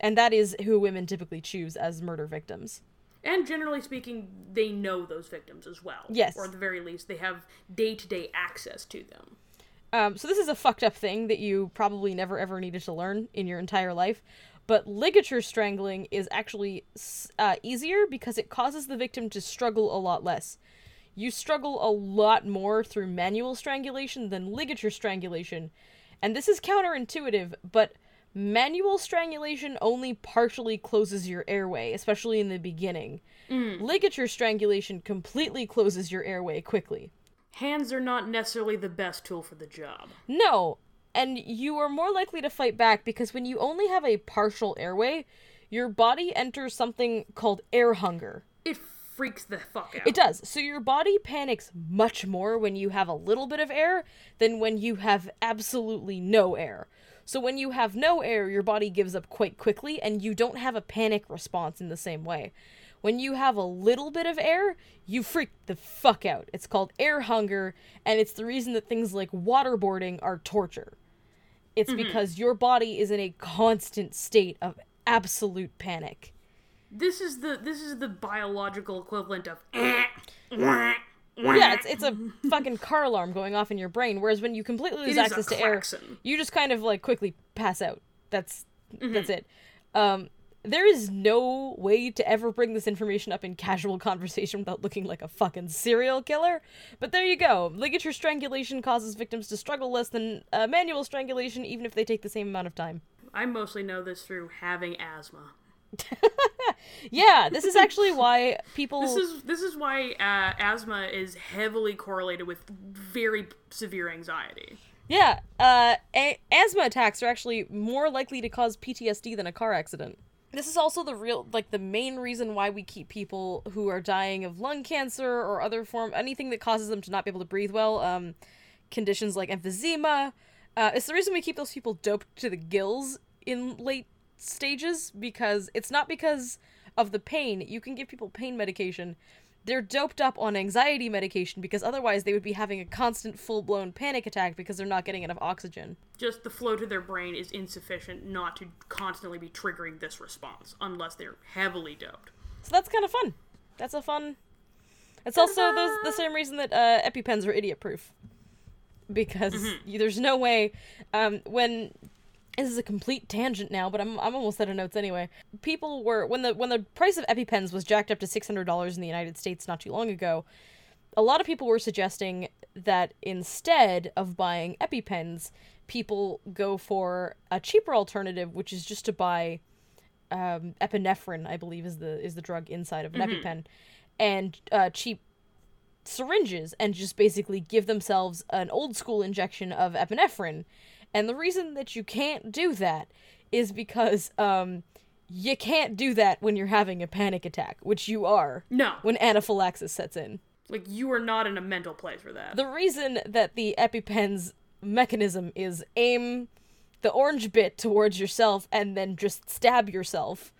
and that is who women typically choose as murder victims And generally speaking, they know those victims as well. Yes. Or at the very least, they have day to day access to them. Um, so this is a fucked up thing that you probably never ever needed to learn in your entire life. But ligature strangling is actually uh, easier because it causes the victim to struggle a lot less. You struggle a lot more through manual strangulation than ligature strangulation. And this is counterintuitive, but manual strangulation only partially closes your airway, especially in the beginning. Ligature strangulation completely closes your airway quickly. Hands are not necessarily the best tool for the job. No, and you are more likely to fight back because when you only have a partial airway, your body enters something called air hunger. It freaks the fuck out. It does. So your body panics much more when you have a little bit of air than when you have absolutely no air. So when you have no air, your body gives up quite quickly and you don't have a panic response in the same way. When you have a little bit of air, you freak the fuck out. It's called air hunger, and it's the reason that things like waterboarding are torture. It's because your body is in a constant state of absolute panic. This is the this is the biological equivalent of Yeah, it's it's a fucking car alarm going off in your brain. Whereas when you completely lose access to air, you just kind of like quickly pass out. That's that's it. Um, there is no way to ever bring this information up in casual conversation without looking like a fucking serial killer. But there you go. Ligature strangulation causes victims to struggle less than uh, manual strangulation, even if they take the same amount of time. I mostly know this through having asthma. Yeah, this is actually why people. This is this is why uh, asthma is heavily correlated with very severe anxiety. Yeah, uh, a- asthma attacks are actually more likely to cause PTSD than a car accident. This is also the real, like, the main reason why we keep people who are dying of lung cancer or other form, anything that causes them to not be able to breathe well, um, conditions like emphysema. Uh, it's the reason we keep those people doped to the gills in late stages because it's not because of the pain. You can give people pain medication. They're doped up on anxiety medication because otherwise they would be having a constant full blown panic attack because they're not getting enough oxygen. Just the flow to their brain is insufficient not to constantly be triggering this response unless they're heavily doped. So that's kind of fun. That's a fun. It's also the, the same reason that uh, EpiPens are idiot proof. Because you, there's no way. Um, when. This is a complete tangent now, but I'm, I'm almost out of notes anyway. People were when the when the price of EpiPens was jacked up to six hundred dollars in the United States not too long ago. A lot of people were suggesting that instead of buying EpiPens, people go for a cheaper alternative, which is just to buy um, epinephrine, I believe is the is the drug inside of an EpiPen, and uh, cheap syringes, and just basically give themselves an old school injection of epinephrine. And the reason that you can't do that is because um, you can't do that when you're having a panic attack, which you are No. when anaphylaxis sets in. Like, you are not in a mental place for that. The reason that the EpiPen's mechanism is aim the orange bit towards yourself and then just stab yourself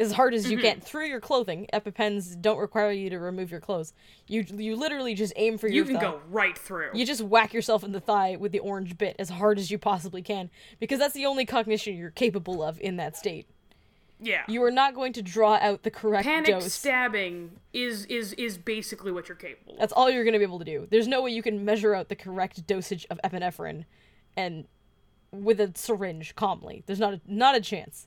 as hard as you Mm-hmm. can through your clothing. EpiPens don't require you to remove your clothes. You you literally just aim for your. you can thigh. go right through. You just whack yourself in the thigh with the orange bit as hard as you possibly can because that's the only cognition you're capable of in that state. yeah. You are not going to draw out the correct Panic dose. stabbing is is is basically what you're capable of. That's all you're going to be able to do. There's no way you can measure out the correct dosage of epinephrine and with a syringe calmly. There's not a, not a chance.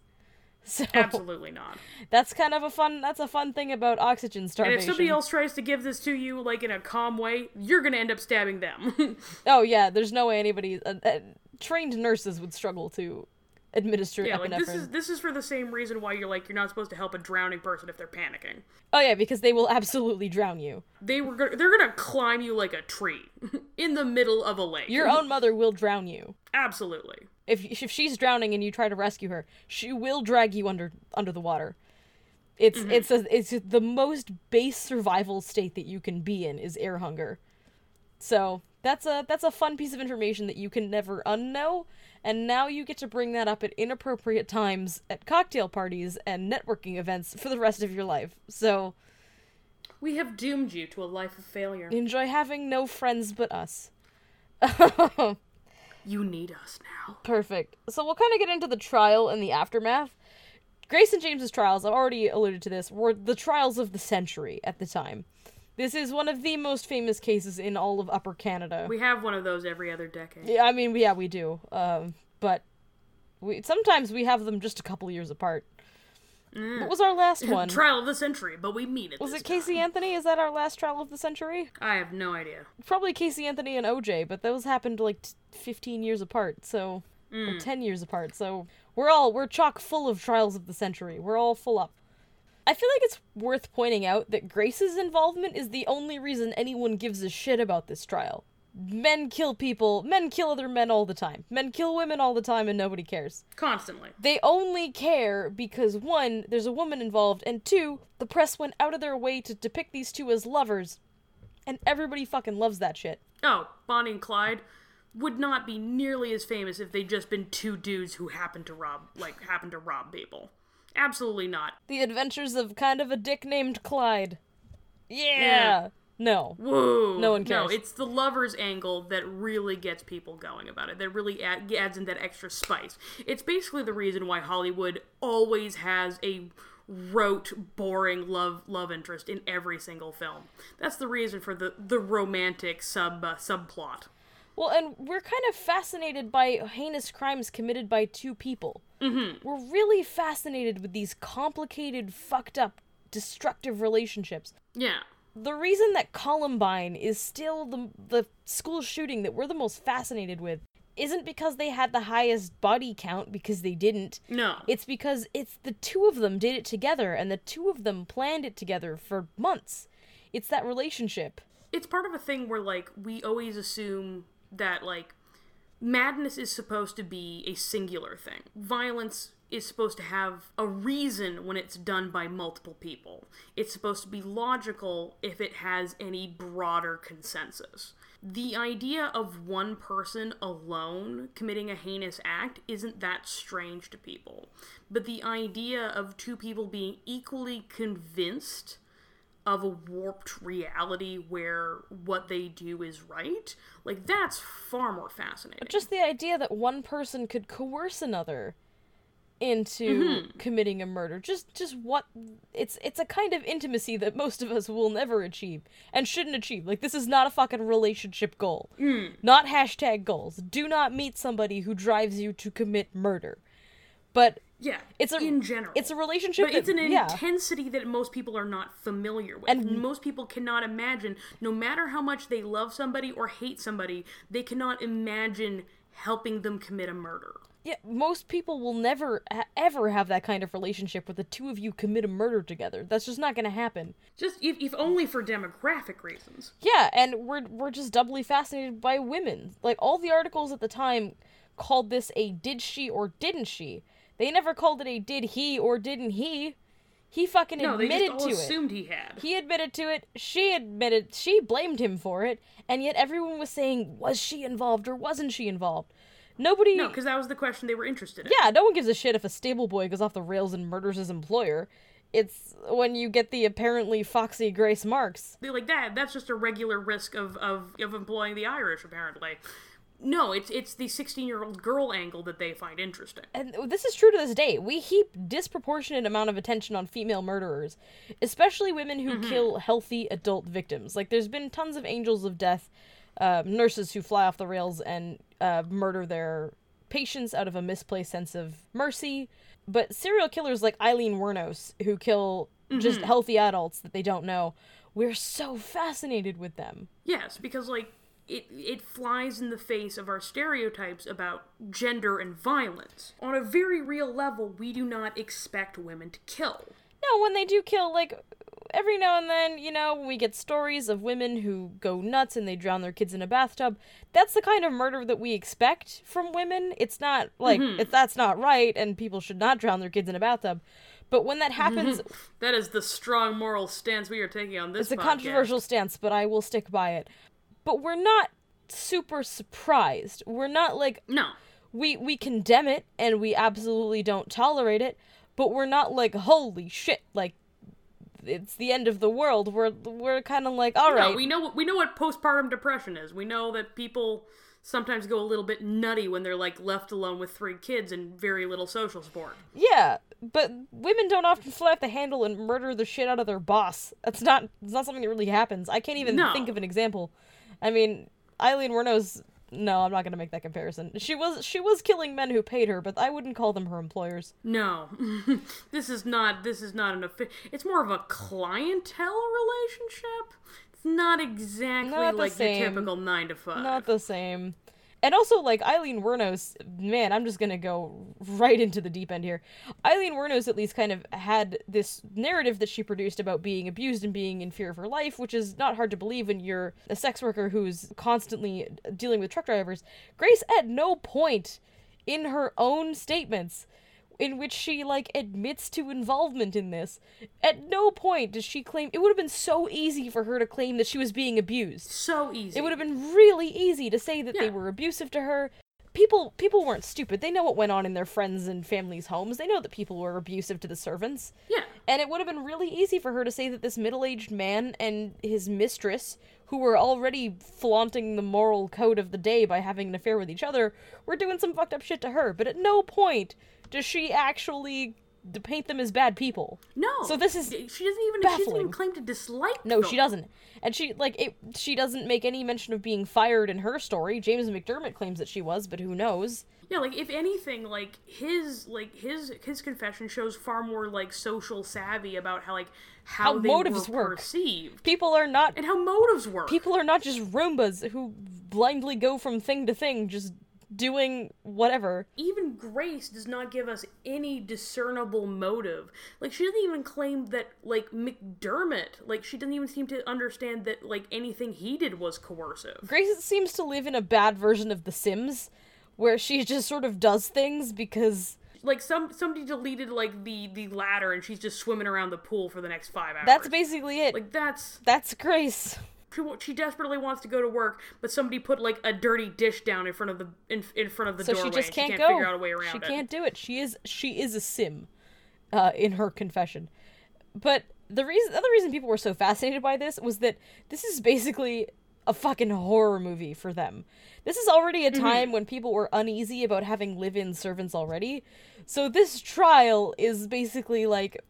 So Absolutely not. that's kind of a fun that's a fun thing about oxygen starvation. And if somebody else tries to give this to you, like in a calm way, you're gonna end up stabbing them. oh yeah, there's no way anybody uh, uh, trained nurses would struggle to administer yeah, epinephrine. like this is this is for the same reason why you're like you're not supposed to help a drowning person if they're panicking. Oh yeah, because they will absolutely drown you. They were gonna, they're gonna climb you like a tree in the middle of a lake. Your own mother will drown you. absolutely. If if she's drowning and you try to rescue her, she will drag you under under the water. It's mm-hmm. it's a, it's the most base survival state that you can be in is air hunger. So that's a that's a fun piece of information that you can never unknow, and now you get to bring that up at inappropriate times at cocktail parties and networking events for the rest of your life. So We have doomed you to a life of failure. enjoy having no friends but us. You need us now. Perfect. So we'll kind of get into the trial and the aftermath. Grace and James's trials, I've already alluded to this, were the trials of the century at the time. This is one of the most famous cases in all of Upper Canada. We have one of those every other decade. yeah, I mean, yeah, we do. Um, but we sometimes we have them just a couple years apart. Mm. What was our last one? Trial of the century, but we mean it. was it Casey Anthony? Is that our last trial of the century? I have no idea. Probably Casey Anthony and OJ, but those happened like t- 15 years apart, so or mm. 10 years apart. So we're all we're chock full of trials of the century. We're all full up. I feel like it's worth pointing out that Grace's involvement is the only reason anyone gives a shit about this trial. Men kill people, men kill other men all the time. Men kill women all the time and nobody cares. Constantly. They only care because one, there's a woman involved, and two, the press went out of their way to depict these two as lovers. And everybody fucking loves that shit. Oh, Bonnie and Clyde would not be nearly as famous if they'd just been two dudes who happened to rob, like, happened to rob people. Absolutely not. The adventures of kind of a dick named Clyde. Yeah. Yeah. No. Whoa. No one cares. No, it's the lovers angle that really gets people going about it. That really add, adds in that extra spice. It's basically the reason why Hollywood always has a rote, boring love love interest in every single film. That's the reason for the the romantic sub uh, subplot. Well, and we're kind of fascinated by heinous crimes committed by two people. Mm-hmm. We're really fascinated with these complicated, fucked up, destructive relationships. Yeah. The reason that Columbine is still the the school shooting that we're the most fascinated with isn't because they had the highest body count because they didn't. No. It's because it's the two of them did it together and the two of them planned it together for months. It's that relationship. it's part of a thing where like we always assume that like madness is supposed to be a singular thing. Violence is supposed to have a reason when it's done by multiple people. It's supposed to be logical if it has any broader consensus. The idea of one person alone committing a heinous act isn't that strange to people. But the idea of two people being equally convinced of a warped reality where what they do is right, like that's far more fascinating. But just the idea that one person could coerce another into mm-hmm. committing a murder. Just just what it's it's a kind of intimacy that most of us will never achieve and shouldn't achieve. Like this is not a fucking relationship goal. Mm. Not hashtag goals. Do not meet somebody who drives you to commit murder. But Yeah, it's a in general. It's a relationship but it's an yeah. intensity that most people are not familiar with. And most people cannot imagine, no matter how much they love somebody or hate somebody, they cannot imagine helping them commit a murder. Yeah, most people will never ha- ever have that kind of relationship where the two of you commit a murder together. That's just not going to happen. Just if, if only for demographic reasons. Yeah, and we're we're just doubly fascinated by women. Like all the articles at the time called this a did she or didn't she. They never called it a did he or didn't he. He fucking No, they admitted to it. assumed he had. He admitted to it. She admitted. She blamed him for it, and yet everyone was saying, was she involved or wasn't she involved? Nobody. no, because that was the question they were interested in. Yeah, no one gives a shit if a stable boy goes off the rails and murders his employer. It's when you get the apparently foxy Grace Marks. They like that. That's just a regular risk of, of, of employing the Irish, apparently. No, it's it's the 16 year old girl angle that they find interesting. And this is true to this day. We heap disproportionate amount of attention on female murderers, especially women who kill healthy adult victims. Like there's been tons of angels of death, uh, nurses who fly off the rails and uh, murder their patients out of a misplaced sense of mercy. But serial killers like Aileen Wuornos, who kill just healthy adults that they don't know, we're so fascinated with them. Yes, because like it it flies in the face of our stereotypes about gender and violence. On a very real level, we do not expect women to kill. No, when they do kill, like every now and then, you know, we get stories of women who go nuts and they drown their kids in a bathtub. That's the kind of murder that we expect from women. It's not like mm-hmm. if that's not right, and people should not drown their kids in a bathtub. But when that mm-hmm. happens, That is the strong moral stance we are taking on this. it's a podcast. controversial stance, but I will stick by it. But we're not super surprised. We're not like No, we we condemn it and we absolutely don't tolerate it, but we're not like holy shit, like it's the end of the world. We're we're kind of like all no, right. we know what we know what postpartum depression is. We know that people sometimes go a little bit nutty when they're like left alone with three kids and very little social support. Yeah, but women don't often fly off the handle and murder the shit out of their boss. That's not it's not something that really happens. I can't even No. think of an example. I mean, Aileen Wuornos. No, I'm not gonna make that comparison. She was she was killing men who paid her, but I wouldn't call them her employers. No, this is not. This is not an. Offi- it's more of a clientele relationship. It's not exactly Not the like your typical nine to five. Not the same. And also, like Aileen Wuornos, man, I'm just gonna go right into the deep end here. Aileen Wuornos at least kind of had this narrative that she produced about being abused and being in fear of her life, which is not hard to believe when you're a sex worker who's constantly dealing with truck drivers. Grace, at no point in her own statements in which she like admits to involvement in this at no point does she claim it would have been so easy for her to claim that she was being abused so easy. it would have been really easy to say that they were abusive to her. People people weren't stupid. They know what went on in their friends and families' homes. They know that people were abusive to the servants. Yeah. And it would have been really easy for her to say that this middle-aged man and his mistress, who were already flaunting the moral code of the day by having an affair with each other, were doing some fucked up shit to her. But at no point does she actually paint them as bad people. No. So this is she doesn't even. She doesn't even claim to dislike. Them. No, them. she doesn't. And she like it she doesn't make any mention of being fired in her story. James McDermott claims that she was, but who knows? Yeah, like if anything, like his like his his confession shows far more like social savvy about how like how, How they motives were work. perceived People are not and how motives work. people are not just Roombas who blindly go from thing to thing just doing whatever. even Grace does not give us any discernible motive. Like she doesn't even claim that like McDermott, like she doesn't even seem to understand that like anything he did was coercive. Grace seems to live in a bad version of The Sims where she just sort of does things because Like some somebody deleted like the the ladder and she's just swimming around the pool for the next 5 hours. that's basically it. like that's that's Grace. She, she desperately wants to go to work, but somebody put like a dirty dish down in front of the in, in front of the So doorway. she just can't, she go. can't figure out a way around she it. can't do it. She is she is a sim, uh, in her confession. But the reason, the other reason people were so fascinated by this was that this is basically a fucking horror movie for them. This is already a time when people were uneasy about having live-in servants already. So this trial is basically like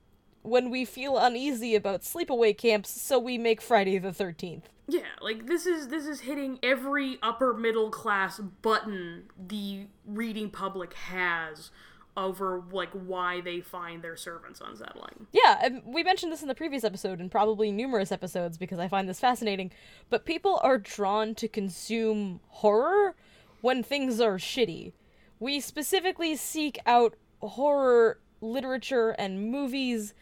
when we feel uneasy about sleepaway camps, so we make Friday the 13th. Yeah, like this is this is hitting every upper middle class button the reading public has over like why they find their servants unsettling. Yeah, we mentioned this in the previous episode and probably numerous episodes because I find this fascinating. But people are drawn to consume horror when things are shitty. We specifically seek out horror literature and movies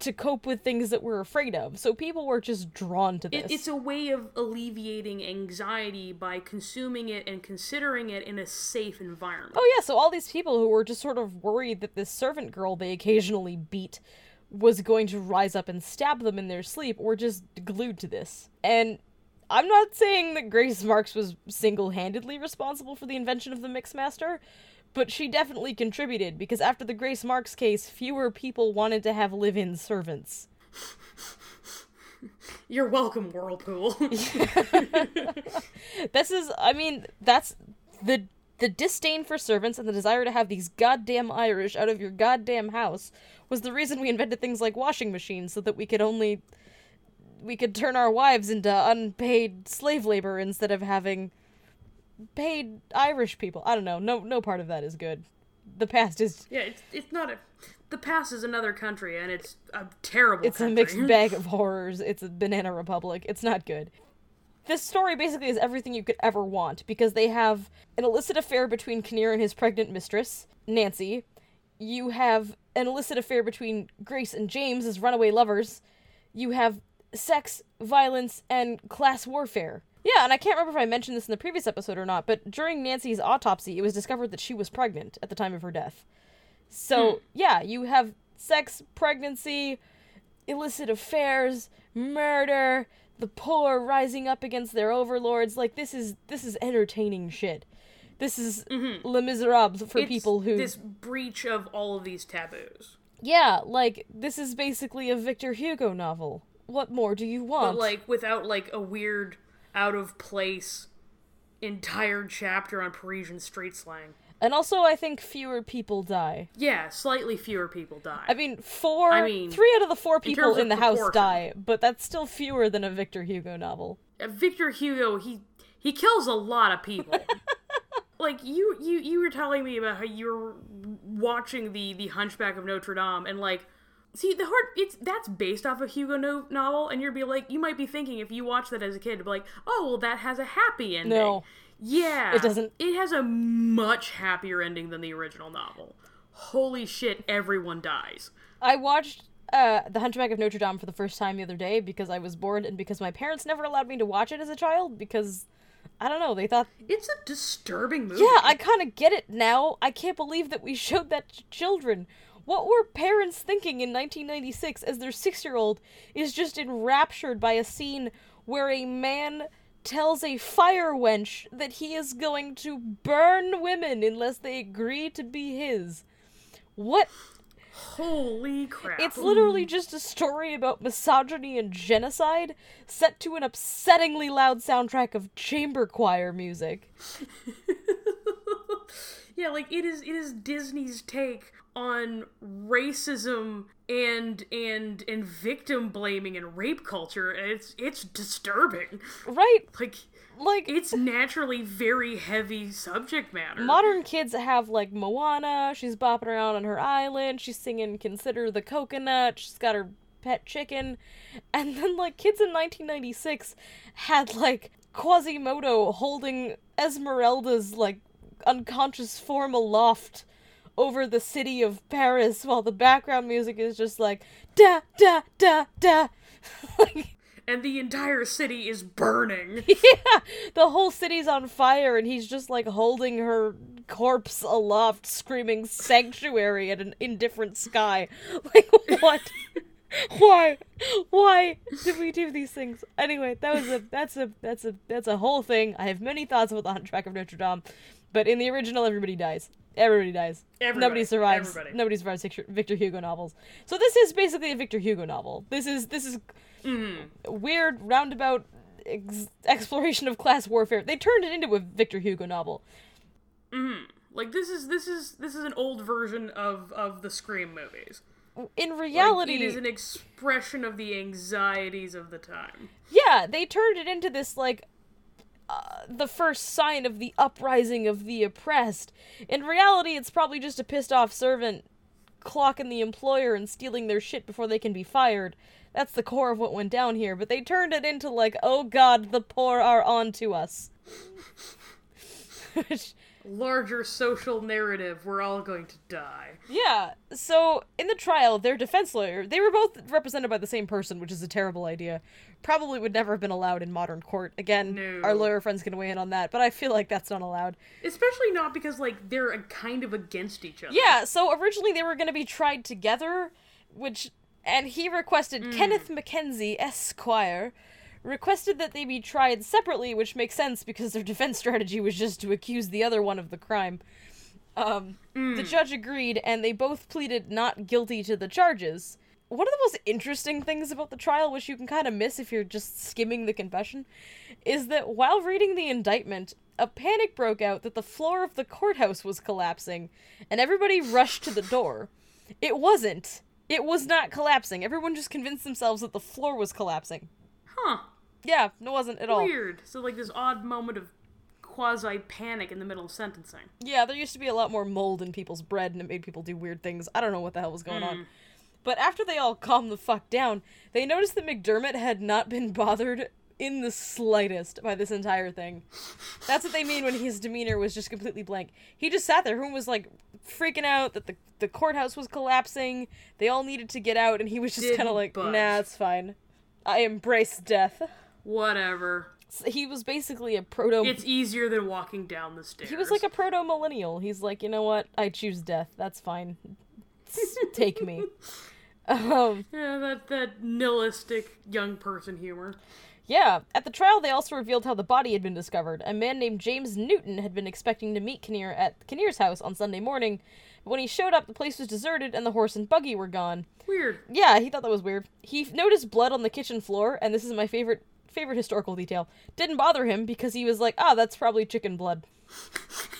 to cope with things that we're afraid of. So people were just drawn to this. It, it's a way of alleviating anxiety by consuming it and considering it in a safe environment. Oh yeah, so all these people who were just sort of worried that this servant girl they occasionally beat was going to rise up and stab them in their sleep were just glued to this. And I'm not saying that Grace Marks was single-handedly responsible for the invention of the Mixmaster, but she definitely contributed because after the Grace Marks case, fewer people wanted to have live-in servants. You're welcome, Whirlpool. This is I mean, that's the the disdain for servants and the desire to have these goddamn Irish out of your goddamn house was the reason we invented things like washing machines so that we could only we could turn our wives into unpaid slave labor instead of having paid Irish people. I don't know. No no part of that is good. The past is yeah, it's it's not a. The past is another country, and it's a terrible. it's a mixed bag of horrors. It's a banana republic. It's not good. This story basically is everything you could ever want because they have an illicit affair between Kinnear and his pregnant mistress, Nancy. You have an illicit affair between Grace and James as runaway lovers. You have sex, violence, and class warfare. Yeah, and I can't remember if I mentioned this in the previous episode or not, but during Nancy's autopsy, it was discovered that she was pregnant at the time of her death. So, hmm. yeah, you have sex, pregnancy, illicit affairs, murder, the poor rising up against their overlords. Like this is this is entertaining shit. This is mm-hmm. Les Miserables for It's people who this breach of all of these taboos. Yeah, like this is basically a Victor Hugo novel. What more do you want? but like without like a weird out of place entire chapter on Parisian street slang. and also I think fewer people die. Yeah, slightly fewer people die. I mean, four I mean, three out of the four people terms in, the house die, but that's still fewer than a Victor Hugo novel. Victor Hugo, he he kills a lot of people. like you you you were telling me about how you were watching the the Hunchback of Notre Dame and like see the heart it's that's based off a Hugo no- novel and you'd be like you might be thinking if you watch that as a kid be like oh well that has a happy ending. No. Yeah. It doesn't. It has a much happier ending than the original novel. Holy shit, everyone dies. I watched uh, The Hunchback of Notre Dame for the first time the other day because I was bored and because my parents never allowed me to watch it as a child because I don't know, they thought It's a disturbing movie. Yeah, I kind of get it now. I can't believe that we showed that to children. What were parents thinking in 1996 as their six year old is just enraptured by a scene where a man tells a fire wench that he is going to burn women unless they agree to be his? What? Holy crap. It's literally just a story about misogyny and genocide set to an upsettingly loud soundtrack of chamber choir music. Yeah, like it is it is Disney's take on racism and and and victim blaming and rape culture. It's it's disturbing. Right? Like Like, it's naturally very heavy subject matter. modern kids have like Moana, she's bopping around on her island, she's singing Consider the Coconut, she's got her pet chicken. And then like kids in 1996 had like Quasimodo holding Esmeralda's like unconscious form aloft over the city of Paris while the background music is just like da da da da. and the entire city is burning. yeah, the whole city's on fire, and he's just like holding her corpse aloft, screaming "Sanctuary" at an indifferent sky. Like what? Why? Why did we do these things? Anyway, that was a that's a that's a that's a whole thing. I have many thoughts about the Hunchback of Notre Dame, but in the original, everybody dies. Everybody dies. Everybody. Nobody survives. Everybody. Nobody survives Victor, Victor Hugo novels. So this is basically a Victor Hugo novel. This is this is Mm-hmm. weird roundabout ex- exploration of class warfare. They turned it into a Victor Hugo novel. Like this is this is this is an old version of of the Scream movies. In Like, reality, it is an expression of the anxieties of the time. yeah, they turned it into this like uh, the first sign of the uprising of the oppressed. In reality, it's probably just a pissed off servant clocking the employer and stealing their shit before they can be fired. That's the core of what went down here, but they turned it into like, oh god, the poor are on to us. Which- Larger social narrative, we're all going to die. Yeah. So in the trial, their defense lawyer, they were both represented by the same person, which is a terrible idea. Probably would never have been allowed in modern court. Again, No. our lawyer friends can weigh in on that, but I feel like that's not allowed. Especially not because like they're kind of against each other. Yeah. So originally they were going to be tried together, which and he requested mm. Kenneth mckenzie Esquire requested that they be tried separately, which makes sense because their defense strategy was just to accuse the other one of the crime. Um, The judge agreed, and they both pleaded not guilty to the charges. One of the most interesting things about the trial, which you can kind of miss if you're just skimming the confession, is that while reading the indictment, a panic broke out that the floor of the courthouse was collapsing, and everybody rushed to the door. It wasn't. It was not collapsing. Everyone just convinced themselves that the floor was collapsing. Huh. Yeah, no, it wasn't at all. Weird. So like this odd moment of quasi panic in the middle of sentencing. Yeah, there used to be a lot more mold in people's bread and it made people do weird things. I don't know what the hell was going on. Mm. But after they all calmed the fuck down, they noticed that McDermott had not been bothered in the slightest by this entire thing. That's what they mean when his demeanor was just completely blank. He just sat there. Everyone was like freaking out that the, the courthouse was collapsing. They all needed to get out, and he was just kind of like, nah, it's fine. I embrace death. Whatever. So he was basically a proto. It's easier than walking down the stairs. He was like a proto millennial. He's like, you know what? I choose death. That's fine. Take me. Um, yeah, that that nihilistic young person humor. yeah. At the trial, they also revealed how the body had been discovered. A man named James Newton had been expecting to meet Kinnear at Kinnear's house on Sunday morning. But when he showed up, the place was deserted and the horse and buggy were gone. Weird. Yeah, he thought that was weird. He noticed blood on the kitchen floor, and this is my favorite favorite historical detail. Didn't bother him because he was like, "Ah, that's probably chicken blood."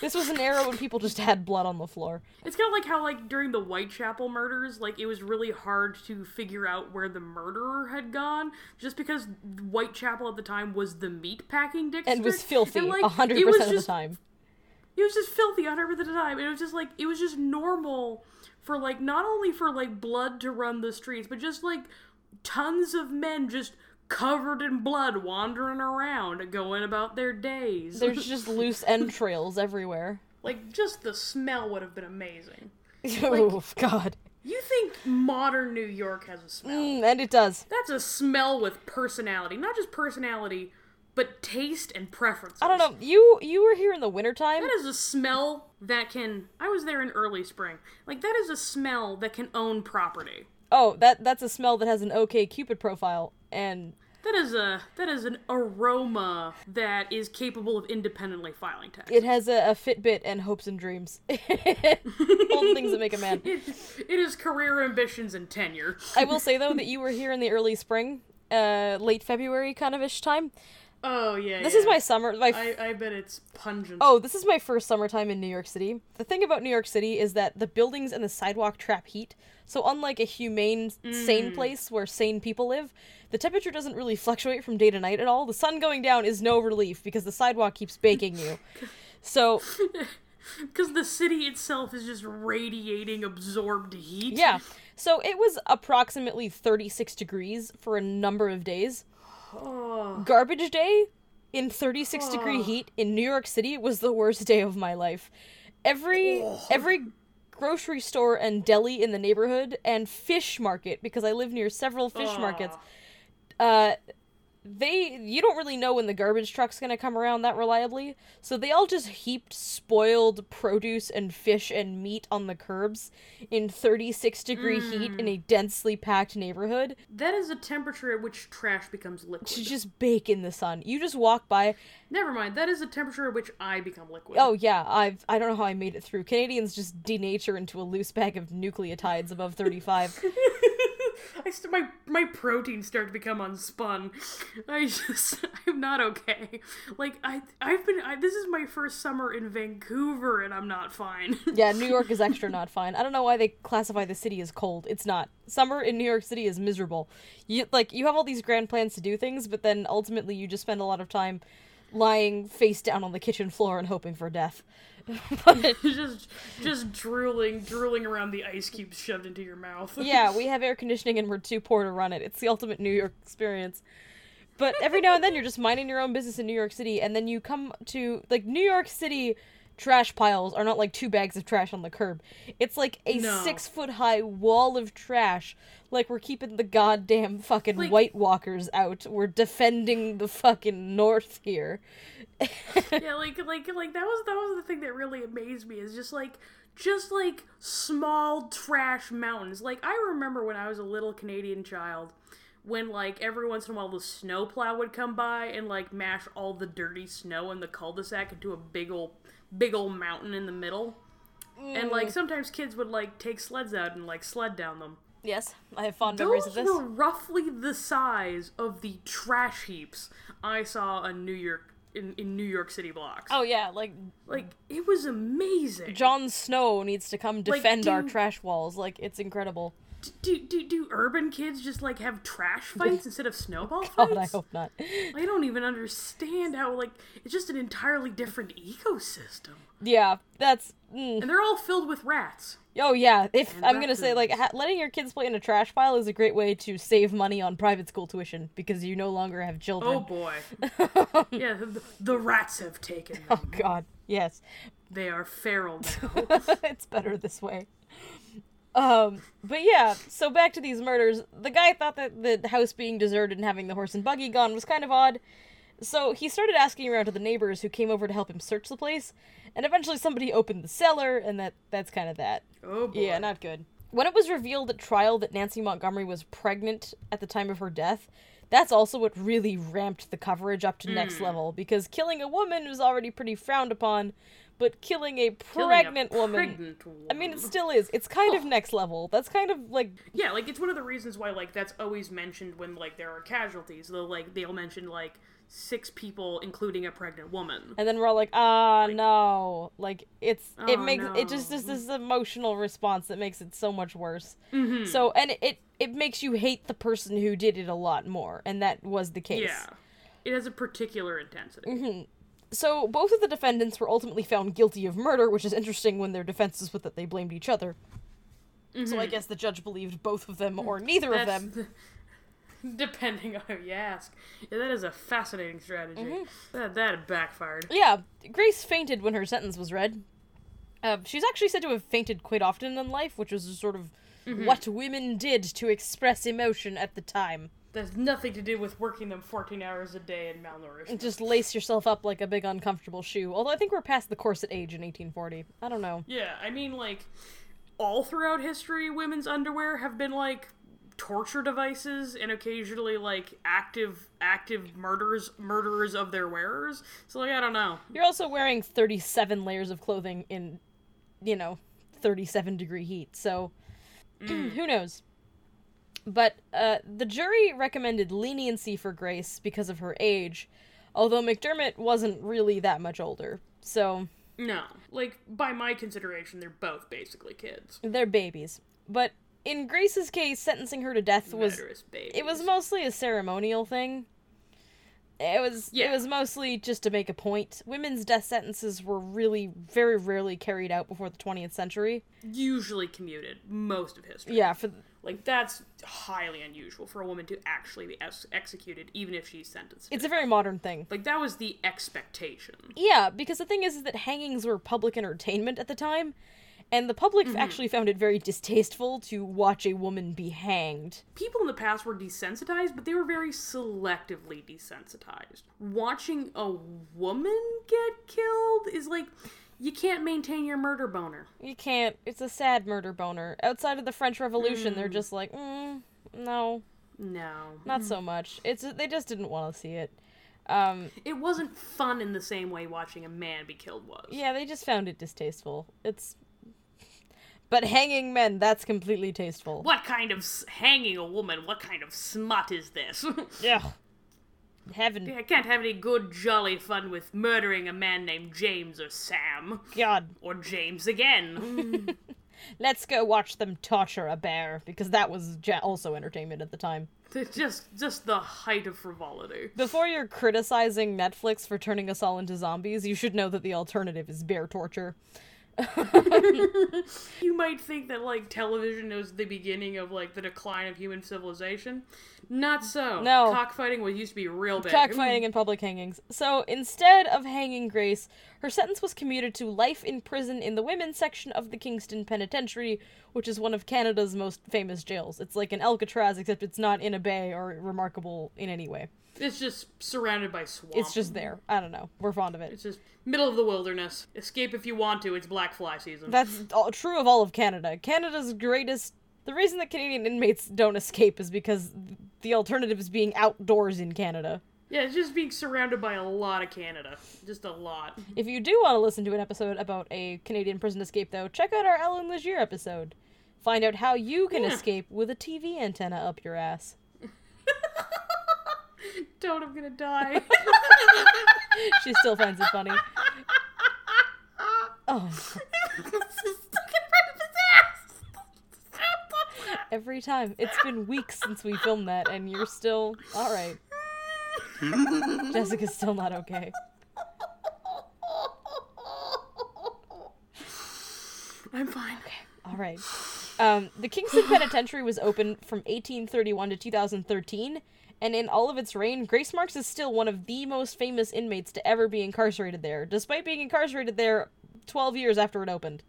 this was an era when people just had blood on the floor. It's kind of like how like during the Whitechapel murders, like it was really hard to figure out where the murderer had gone, just because Whitechapel at the time was the meat packing district and was filthy And, like, a hundred it was of the time. It was just filthy a hundred percent of the time. It was just like it was just normal for like not only for like blood to run the streets, but just like tons of men just covered in blood wandering around, going about their days. There's just loose entrails everywhere. like just the smell would have been amazing. oh God, You think modern New York has a smell? Mm, and it does. That's a smell with personality, not just personality, but taste and preferences. I don't know. You you were here in the wintertime. That is a smell that can. I was there in early spring. Like that is a smell that can own property. Oh, that that's a smell that has an OK Cupid profile, and That is a that is an aroma that is capable of independently filing tax. it has a, a Fitbit and hopes and dreams. All the things that make a man. it, it is career ambitions and tenure. I will say though that you were here in the early spring, uh, late February kind of ish time. Oh yeah. This yeah. is my summer. My f- I, I bet it's pungent. Oh, this is my first summertime in New York City. The thing about New York City is that the buildings and the sidewalk trap heat. So unlike a humane, sane mm. place where sane people live, the temperature doesn't really fluctuate from day to night at all. The sun going down is no relief because the sidewalk keeps baking you. So, because the city itself is just radiating absorbed heat. yeah. So it was approximately 36 degrees for a number of days. Garbage day in 36 degree heat in New York City was the worst day of my life. Every every grocery store and deli in the neighborhood and fish market because I live near several fish markets. Uh they you don't really know when the garbage truck's going to come around that reliably. So they all just heaped spoiled produce and fish and meat on the curbs in 36 degree heat in mm. a densely packed neighborhood That is a temperature at which trash becomes liquid. to just bake in the sun. You just walk by. Never mind. That is a temperature at which I become liquid. Oh yeah, I've I don't know how I made it through. Canadians just denature into a loose bag of nucleotides above 35. I st- my my proteins start to become unspun. I just I'm not okay. Like I I've been I, this is my first summer in Vancouver and I'm not fine. Yeah, New York is extra not fine. I don't know why they classify the city as cold. It's not. Summer in New York City is miserable. You like you have all these grand plans to do things, but then ultimately you just spend a lot of time lying face down on the kitchen floor and hoping for death. but just just drooling drooling around the ice cubes shoved into your mouth. yeah, we have air conditioning and we're too poor to run it. It's the ultimate New York experience. But every now and then you're just minding your own business in New York City, and then you come to like New York City trash piles are not like two bags of trash on the curb. It's like a No. six foot high wall of trash. Like we're keeping the goddamn fucking Like- White Walkers out. We're defending the fucking North here. yeah, like like like that was that was the thing that really amazed me is just like just like small trash mountains. Like I remember when I was a little Canadian child when like every once in a while the snowplow would come by and like mash all the dirty snow in the cul-de-sac into a big ol' big old mountain in the middle. And like mm. sometimes kids would like take sleds out and like sled down them. Yes, I have fond memories of Those this. were roughly the size of the trash heaps I saw in New York in, in New York City blocks. Oh yeah, like Like it was amazing. Jon Snow needs to come defend our trash walls. Like it's incredible. Do, do do urban kids just like have trash fights instead of snowball fights? God, I hope not. I don't even understand how like it's just an entirely different ecosystem, Yeah, that's. Mm. and they're all filled with rats. Oh yeah, if I'm gonna say like ha- letting your kids play in a trash pile is a great way to save money on private school tuition because you no longer have children. Oh boy, yeah, the, the rats have taken them. Oh god, yes, They are feral now. it's better this way. Um, but yeah, so back to these murders. The guy thought that the house being deserted and having the horse and buggy gone was kind of odd. So he started asking around to the neighbors who came over to help him search the place, and eventually somebody opened the cellar, and that that's kind of that. Oh boy. Yeah, not good. When it was revealed at trial that Nancy Montgomery was pregnant at the time of her death, that's also what really ramped the coverage up to next level because killing a woman was already pretty frowned upon, but killing a Killing a pregnant woman pregnant I mean, it still is. It's kind of next level. That's kind of like Yeah, like it's one of the reasons why like that's always mentioned when like there are casualties. They'll like they'll mention like six people, including a pregnant woman. and then we're all like, ah, no. Like it's it Oh, makes it just is this emotional response that makes it so much worse. Mm-hmm. So and it it makes you hate the person who did it a lot more, and that was the case. Yeah, it has a particular intensity. Mm-hmm. So both of the defendants were ultimately found guilty of murder, which is interesting when their defenses was that they blamed each other. So I guess the judge believed both of them or neither of Mm-hmm. Them. depending on who you ask. Yeah, that is a fascinating strategy. Mm-hmm. That that backfired. Yeah, Grace fainted when her sentence was read. Uh, she's actually said to have fainted quite often in life, which was sort of Mm-hmm. what women did to express emotion at the time. That's nothing to do with working them 14 hours a day and malnourished. Just lace yourself up like a big uncomfortable shoe. Although I think we're past the corset age in 1840. I don't know. Yeah, I mean, like, all throughout history, women's underwear have been, like, torture devices and occasionally, like, active active murders murderers of their wearers. So, like, I don't know. You're also wearing 37 layers of clothing in, you know, 37 degree heat, so mm. who knows? But uh, the jury recommended leniency for Grace because of her age, although McDermott wasn't really that much older. So No. Like, by my consideration, they're both basically kids. they're babies. But in Grace's case, sentencing her to death was it was mostly a ceremonial thing. It was it was mostly just to make a point. Women's death sentences were really very rarely carried out before the 20th century. usually commuted most of history. Yeah, for Like, that's highly unusual for a woman to actually be ex- executed, even if she's sentenced. it's a very modern thing. like, that was the expectation. Yeah, because the thing is, is that hangings were public entertainment at the time, and the public Mm-hmm. actually found it very distasteful to watch a woman be hanged. people in the past were desensitized, but they were very selectively desensitized. Watching a woman get killed is like you can't maintain your murder boner. You can't. It's a sad murder boner. Outside of the French Revolution, Mm. they're just like, mm, no, No. not so much. It's they just didn't want to see it. Um, It wasn't fun in the same way watching a man be killed was. yeah, they just found it distasteful. It's But hanging men, that's completely tasteful. What kind of s- hanging a woman? What kind of smut is this? Yeah. Heaven. I can't have any good jolly fun with murdering a man named James or Sam God. or James again. Let's go watch them torture a bear because that was also entertainment at the time. Just just the height of frivolity. Before you're criticizing Netflix for turning us all into zombies, you should know that the alternative is bear torture. You might think that like television was the beginning of like the decline of human civilization. Not so. No. Cockfighting was used to be real big. Cockfighting and public hangings. So instead of hanging Grace, her sentence was commuted to life in prison in the women's section of the Kingston Penitentiary, which is one of Canada's most famous jails. It's like an Alcatraz, except it's not in a bay or remarkable in any way. It's just surrounded by swamp. It's just there. I don't know. We're fond of it. It's just middle of the wilderness. Escape if you want to. It's black fly season. That's all, true of all of Canada. Canada's greatest. The reason that Canadian inmates don't escape is because the alternative is being outdoors in Canada. Yeah, it's just being surrounded by a lot of Canada. Just a lot. If you do want to listen to an episode about a Canadian prison escape, though, check out our Allan Legere episode. Find out how you can Yeah. escape with a TV antenna up your ass. Don't, I'm gonna die. She still finds it funny. Oh, every time. It's been weeks since we filmed that, and you're still alright. Jessica's still not okay. I'm fine. Okay. All right. Um, the Kingston Penitentiary was open from 1831 to 2013, and in all of its reign, Grace Marks is still one of the most famous inmates to ever be incarcerated there, despite being incarcerated there 12 years after it opened.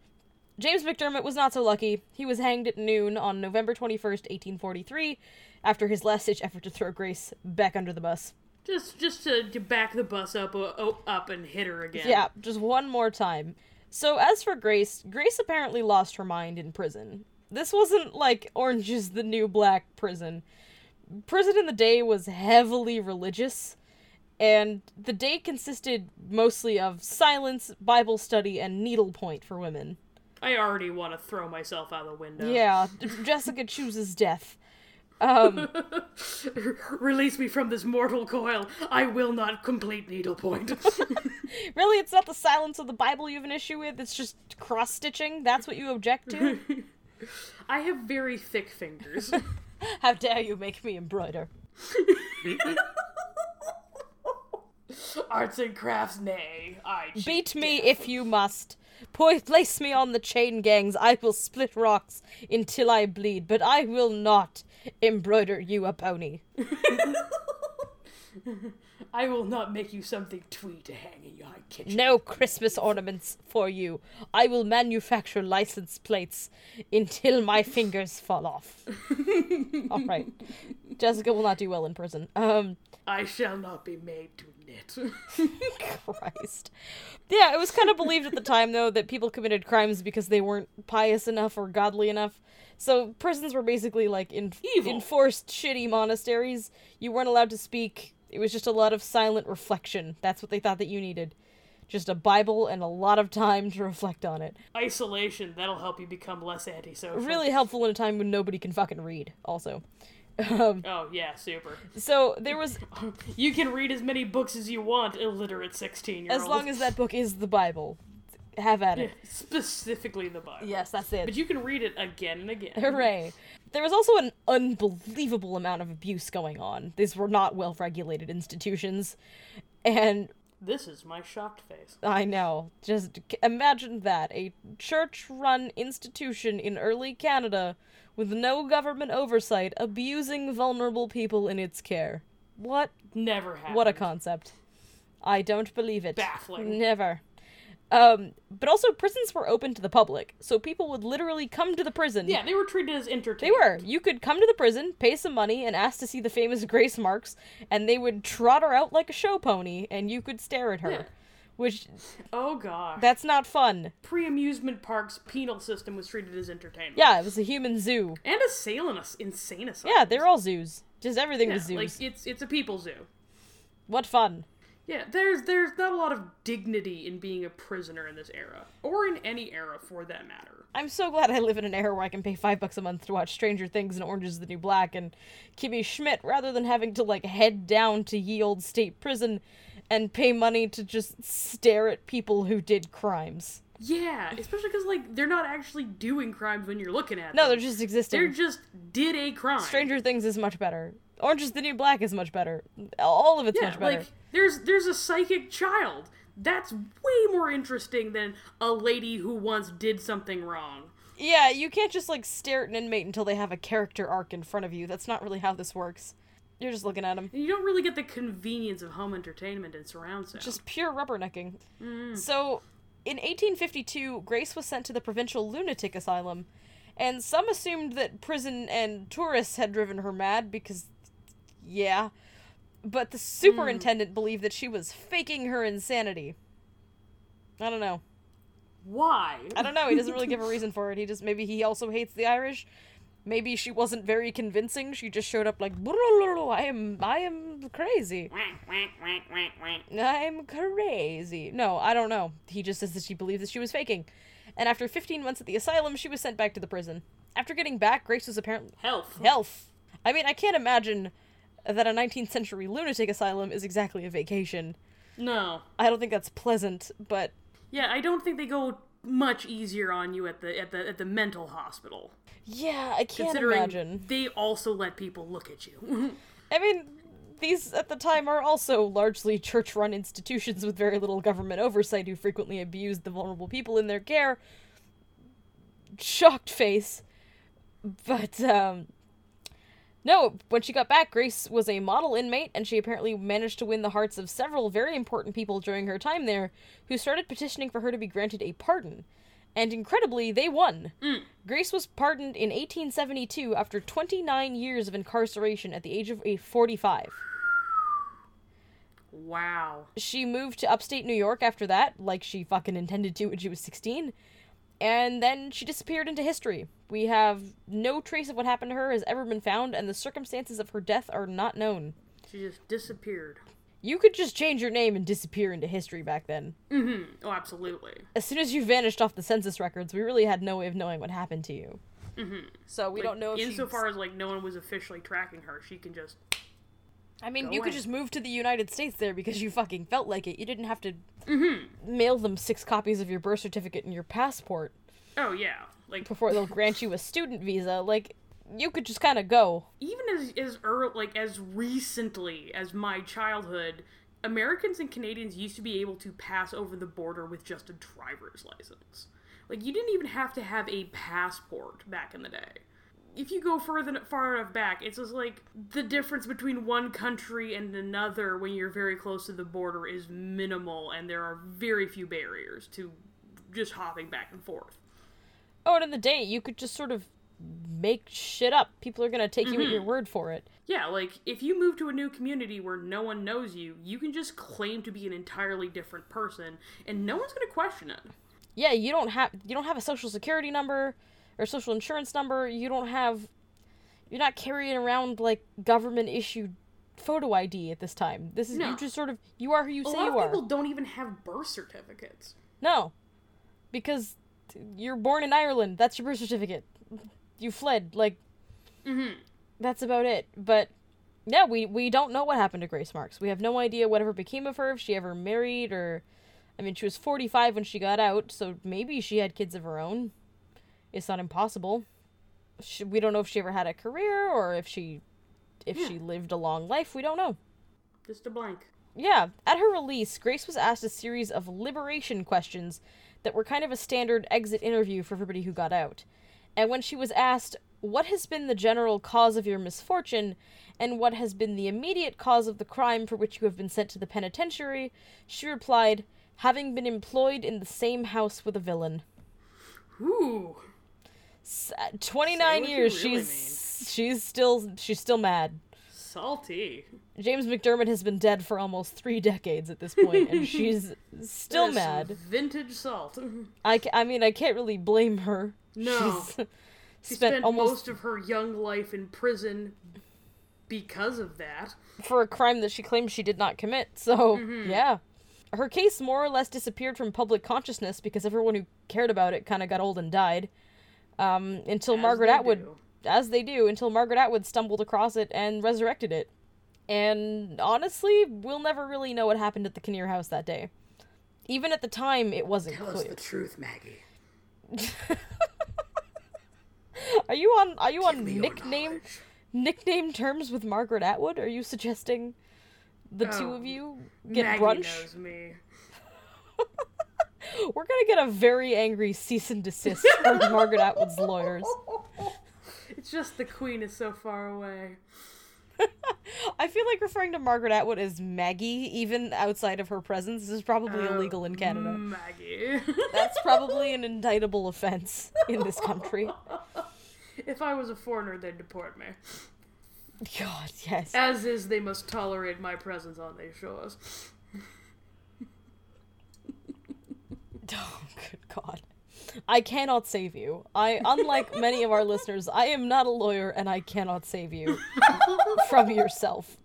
James McDermott was not so lucky. He was hanged at noon on November 21st, 1843, after his last ditch effort to throw Grace back under the bus. Just, just to, to back the bus up, uh, up and hit her again. Yeah, just one more time. So, as for Grace, Grace apparently lost her mind in prison. This wasn't like Orange is the New Black prison. Prison in the day was heavily religious, and the day consisted mostly of silence, Bible study, and needlepoint for women. I already want to throw myself out the window. Yeah, Jessica chooses death. Um, Release me from this mortal coil. I will not complete needlepoint. really, it's not the silence of the Bible you have an issue with, it's just cross stitching? That's what you object to? I have very thick fingers. How dare you make me embroider? Arts and crafts, nay. I Beat me if you must. Po- place me on the chain gangs. I will split rocks until I bleed, but I will not embroider you a pony. I will not make you something twee to hang in your kitchen. No Christmas ornaments for you. I will manufacture license plates until my fingers fall off. All right. Jessica will not do well in prison. Um, I shall not be made to knit. Christ. Yeah, it was kind of believed at the time, though, that people committed crimes because they weren't pious enough or godly enough. So prisons were basically like in- enforced shitty monasteries. You weren't allowed to speak. It was just a lot of silent reflection. That's what they thought that you needed. Just a Bible and a lot of time to reflect on it. Isolation, that'll help you become less antisocial. Really helpful in a time when nobody can fucking read, also. Um, Oh, yeah, super. so there was, You can read as many books as you want, illiterate 16 year old. as long as that book is the Bible, have at it. Specifically the Bible. Yes, that's it. But you can read it again and again. Hooray. There was also an unbelievable amount of abuse going on. These were not well regulated institutions. And This is my shocked face. I know, just imagine that a church run institution in early Canada with no government oversight abusing vulnerable people in its care. What? Never happened. What a concept. I don't believe it. Baffling. Never. Um, but also prisons were open to the public, so people would literally come to the prison. Yeah, they were treated as entertainment. They were. You could come to the prison, pay some money, and ask to see the famous Grace Marks, and they would trot her out like a show pony, and you could stare at her. Yeah. Which, Oh gosh. that's not fun. Pre amusement park's penal system was treated as entertainment. Yeah, it was a human zoo. And a sail in a s- insane asylum. Yeah, they're all zoos. Just everything Yeah, was zoos. like it's it's a people zoo. what fun. Yeah, there's there's not a lot of dignity in being a prisoner in this era, or in any era for that matter. I'm so glad I live in an era where I can pay five bucks a month to watch Stranger Things and Orange is the New Black and Kimmy Schmidt rather than having to like head down to ye old state prison and pay money to just stare at people who did crimes. Yeah, especially because like they're not actually doing crimes when you're looking at them. No, they're just existing. They're just did a crime. Stranger Things is much better. Orange is the New Black is much better. All of it's Yeah, much better. like there's there's a psychic child. That's way more interesting than a lady who once did something wrong. Yeah, you can't just like stare at an inmate until they have a character arc in front of you. That's not really how this works. You're just looking at them. You don't really get the convenience of home entertainment and surround sound. Just pure rubbernecking. Mm. So, in 1852, Grace was sent to the provincial lunatic asylum, and some assumed that prison and tourists had driven her mad because, yeah. But the superintendent believed that she was faking her insanity. I don't know. why? I don't know. He doesn't really give a reason for it. He just maybe he also hates the Irish. Maybe she wasn't very convincing. She just showed up like I am I am crazy. I'm crazy. No, I don't know. He just says that she believed that she was faking. And after 15 months at the asylum, she was sent back to the prison. After getting back, Grace was apparently Health. health. I mean, I can't imagine that a 19th century lunatic asylum is exactly a vacation. No. I don't think that's pleasant, but Yeah, I don't think they go much easier on you at the at the at the mental hospital. yeah, I can't Considering imagine. they also let people look at you. I mean, these at the time are also largely church run institutions with very little government oversight who frequently abused the vulnerable people in their care. Shocked face. But, um. No, when she got back, Grace was a model inmate, and she apparently managed to win the hearts of several very important people during her time there who started petitioning for her to be granted a pardon. And incredibly, they won. Mm. Grace was pardoned in 1872 after 29 years of incarceration at the age of 45. wow. She moved to upstate New York after that, like she fucking intended to when she was 16. And then she disappeared into history. We have no trace of what happened to her has ever been found, and the circumstances of her death are not known. She just disappeared. You could just change your name and disappear into history back then. Mm-hmm. Oh, absolutely. As soon as you vanished off the census records, we really had no way of knowing what happened to you. So we don't know if she's- Insofar as like no one was officially tracking her, she can just I mean, Go you could just move to the United States there because you fucking felt like it. You didn't have to Mm-hmm. mail them six copies of your birth certificate and your passport Oh yeah. Like before they'll grant you a student visa. Like, you could just kind of go. even as as early, like as recently as my childhood, Americans and Canadians used to be able to pass over the border with just a driver's license. Like you didn't even have to have a passport back in the day. If you go further far enough back, it's just like the difference between one country and another when you're very close to the border is minimal, and there are very few barriers to just hopping back and forth. Oh, and in the day, you could just sort of make shit up. People are gonna take you at mm-hmm. your word for it. Yeah, like if you move to a new community where no one knows you, you can just claim to be an entirely different person and no one's going to question it. Yeah, you don't have you don't have a social security number or social insurance number. You don't have you're not carrying around like government issued photo ID at this time. This is No. you just sort of you are who you A say lot you of are. people don't even have birth certificates. No. Because you're born in Ireland. That's your birth certificate. You fled. Like, mm-hmm. that's about it. But, yeah, we, we don't know what happened to Grace Marks. We have no idea whatever became of her, if she ever married, or. I mean, she was 45 when she got out, so maybe she had kids of her own. It's not impossible. She, we don't know if she ever had a career, or if she. If she lived a long life. We don't know. Just a blank. Yeah, at her release, Grace was asked a series of liberation questions that were kind of a standard exit interview for everybody who got out. And when she was asked, What has been the general cause of your misfortune, and what has been the immediate cause of the crime for which you have been sent to the penitentiary, she replied, Having been employed in the same house with a villain. Ooh. S- uh, 29 years, really she's she's still she's still mad. Salty. James McDermott has been dead for almost three decades at this point, and she's still That is some mad. Vintage salt. I, I mean, I can't really blame her. No. She's She spent, spent almost most of her young life in prison because of that. for a crime that she claims she did not commit. So, Mm-hmm. yeah. Her case more or less disappeared from public consciousness because everyone who cared about it kind of got old and died. Um, until As Margaret Atwood, do. as they do, until Margaret Atwood stumbled across it and resurrected it. And honestly, we'll never really know what happened at the Kinnear house that day. Even at the time, it wasn't Tell us clear. the truth, Maggie. Are you on? Are you on nickname nickname terms with Margaret Atwood? Are you suggesting the two Oh, of you get Maggie brunch? We're gonna get a very angry cease and desist from Margaret Atwood's lawyers. It's just the queen is so far away. I feel like referring to Margaret Atwood as Maggie, even outside of her presence, is probably Oh, illegal in Canada. Maggie. That's probably an indictable offense in this country. if I was a foreigner, they'd deport me. God, yes. As is, they must tolerate my presence on their shores. Oh, good God. I cannot save you. I, unlike many of our listeners, I am not a lawyer and I cannot save you from yourself.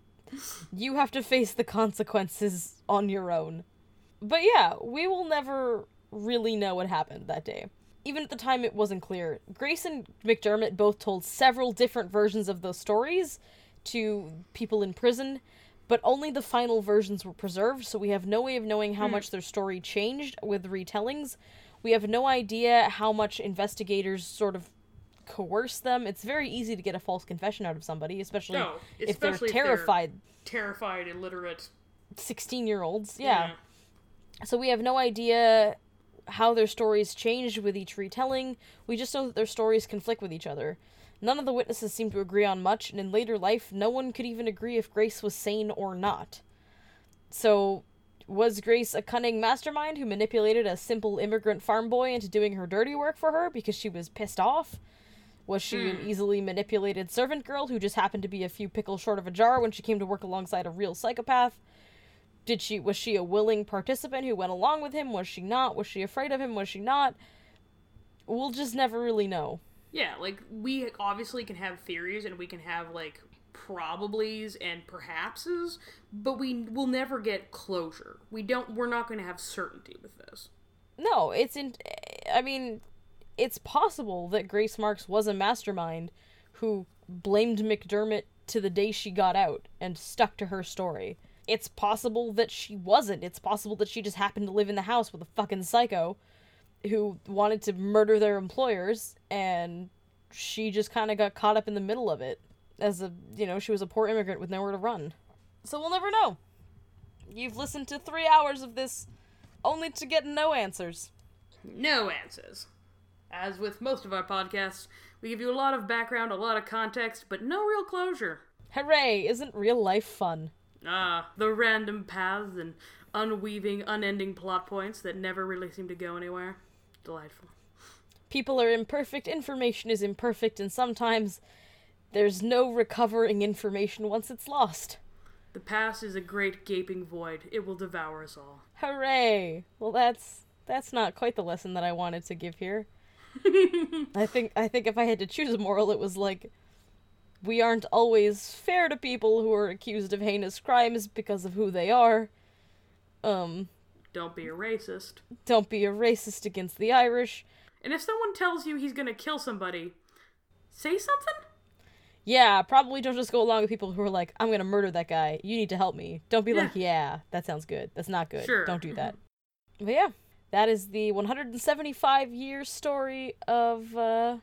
You have to face the consequences on your own. But yeah, we will never really know what happened that day. Even at the time, it wasn't clear. Grace and McDermott both told several different versions of those stories to people in prison, but only the final versions were preserved, so we have no way of knowing how hmm. much their story changed with retellings. We have no idea how much investigators sort of coerce them. It's very easy to get a false confession out of somebody, especially, No, if they're especially if they're- terrified Terrified, illiterate. 16 year olds. Yeah. So we have no idea how their stories changed with each retelling. We just know that their stories conflict with each other. None of the witnesses seemed to agree on much, and in later life, no one could even agree if Grace was sane or not. So, was Grace a cunning mastermind who manipulated a simple immigrant farm boy into doing her dirty work for her because she was pissed off? Was she an hmm. easily manipulated servant girl who just happened to be a few pickles short of a jar when she came to work alongside a real psychopath? Did she was she a willing participant who went along with him? Was she not? Was she afraid of him? Was she not? We'll just never really know. Yeah, like we obviously can have theories and we can have like probablys and perhapses, but we will never get closure. We don't. We're not going to have certainty with this. No, it's in. I mean, it's possible that Grace Marks was a mastermind who blamed McDermott to the day she got out and stuck to her story. It's possible that she wasn't. It's possible that she just happened to live in the house with a fucking psycho who wanted to murder their employers and she just kind of got caught up in the middle of it as a, you know, she was a poor immigrant with nowhere to run. So we'll never know. You've listened to 3 hours of this only to get no answers. No answers. As with most of our podcasts, we give you a lot of background, a lot of context, but no real closure. Hooray, isn't real life fun? Ah, the random paths and unweaving, unending plot points that never really seem to go anywhere. Delightful. People are imperfect, information is imperfect, and sometimes there's no recovering information once it's lost. The past is a great gaping void. It will devour us all. Hooray! Well, that's that's not quite the lesson that I wanted to give here. I think I think if I had to choose a moral, it was like we aren't always fair to people who are accused of heinous crimes because of who they are. Um, Don't be a racist. don't be a racist against the Irish. And if someone tells you he's gonna kill somebody, say something? Yeah, probably don't just go along with people who are like, I'm gonna murder that guy. You need to help me. Don't be like, yeah, that sounds good. That's not good. Sure. Don't do that. But yeah, that is the 175 year story of uh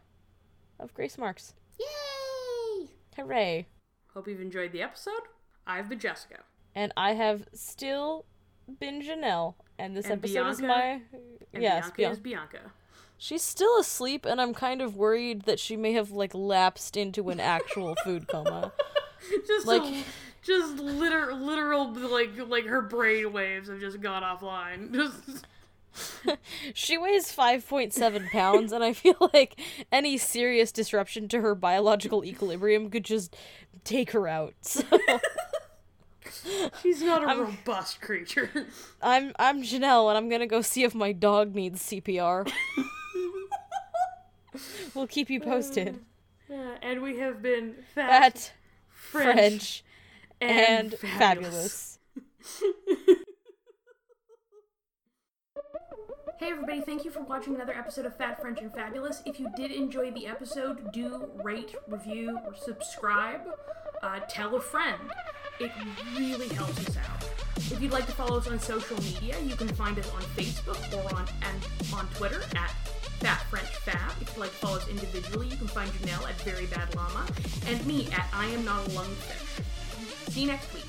of Grace Marks. Yay! Hooray! Hope you've enjoyed the episode. I've been Jessica. And I have still been Janelle, and this And episode is my yes, Bianca Bian- is Bianca. She's still asleep, and I'm kind of worried that she may have like lapsed into an actual food coma. Just Like- a, just liter, literal like like her brain waves have just gone offline. Just She weighs 5.7 pounds, and I feel like any serious disruption to her biological equilibrium could just take her out. So she's not a robust creature. I'm I'm Janelle, and I'm gonna go see if my dog needs CPR. we'll keep you posted. Yeah, and we have been fat, Fat, French, French, and, and fabulous. fabulous. Hey everybody, thank you for watching another episode of Fat French and Fabulous. If you did enjoy the episode, do rate, review, or subscribe. Uh, tell a friend. It really helps us out. If you'd like to follow us on social media, you can find us on Facebook or on and on Twitter at Fat French Fab. If you'd like to follow us individually, you can find Janelle at Very Bad Llama and me at I Am Not a Lungfish. See you next week.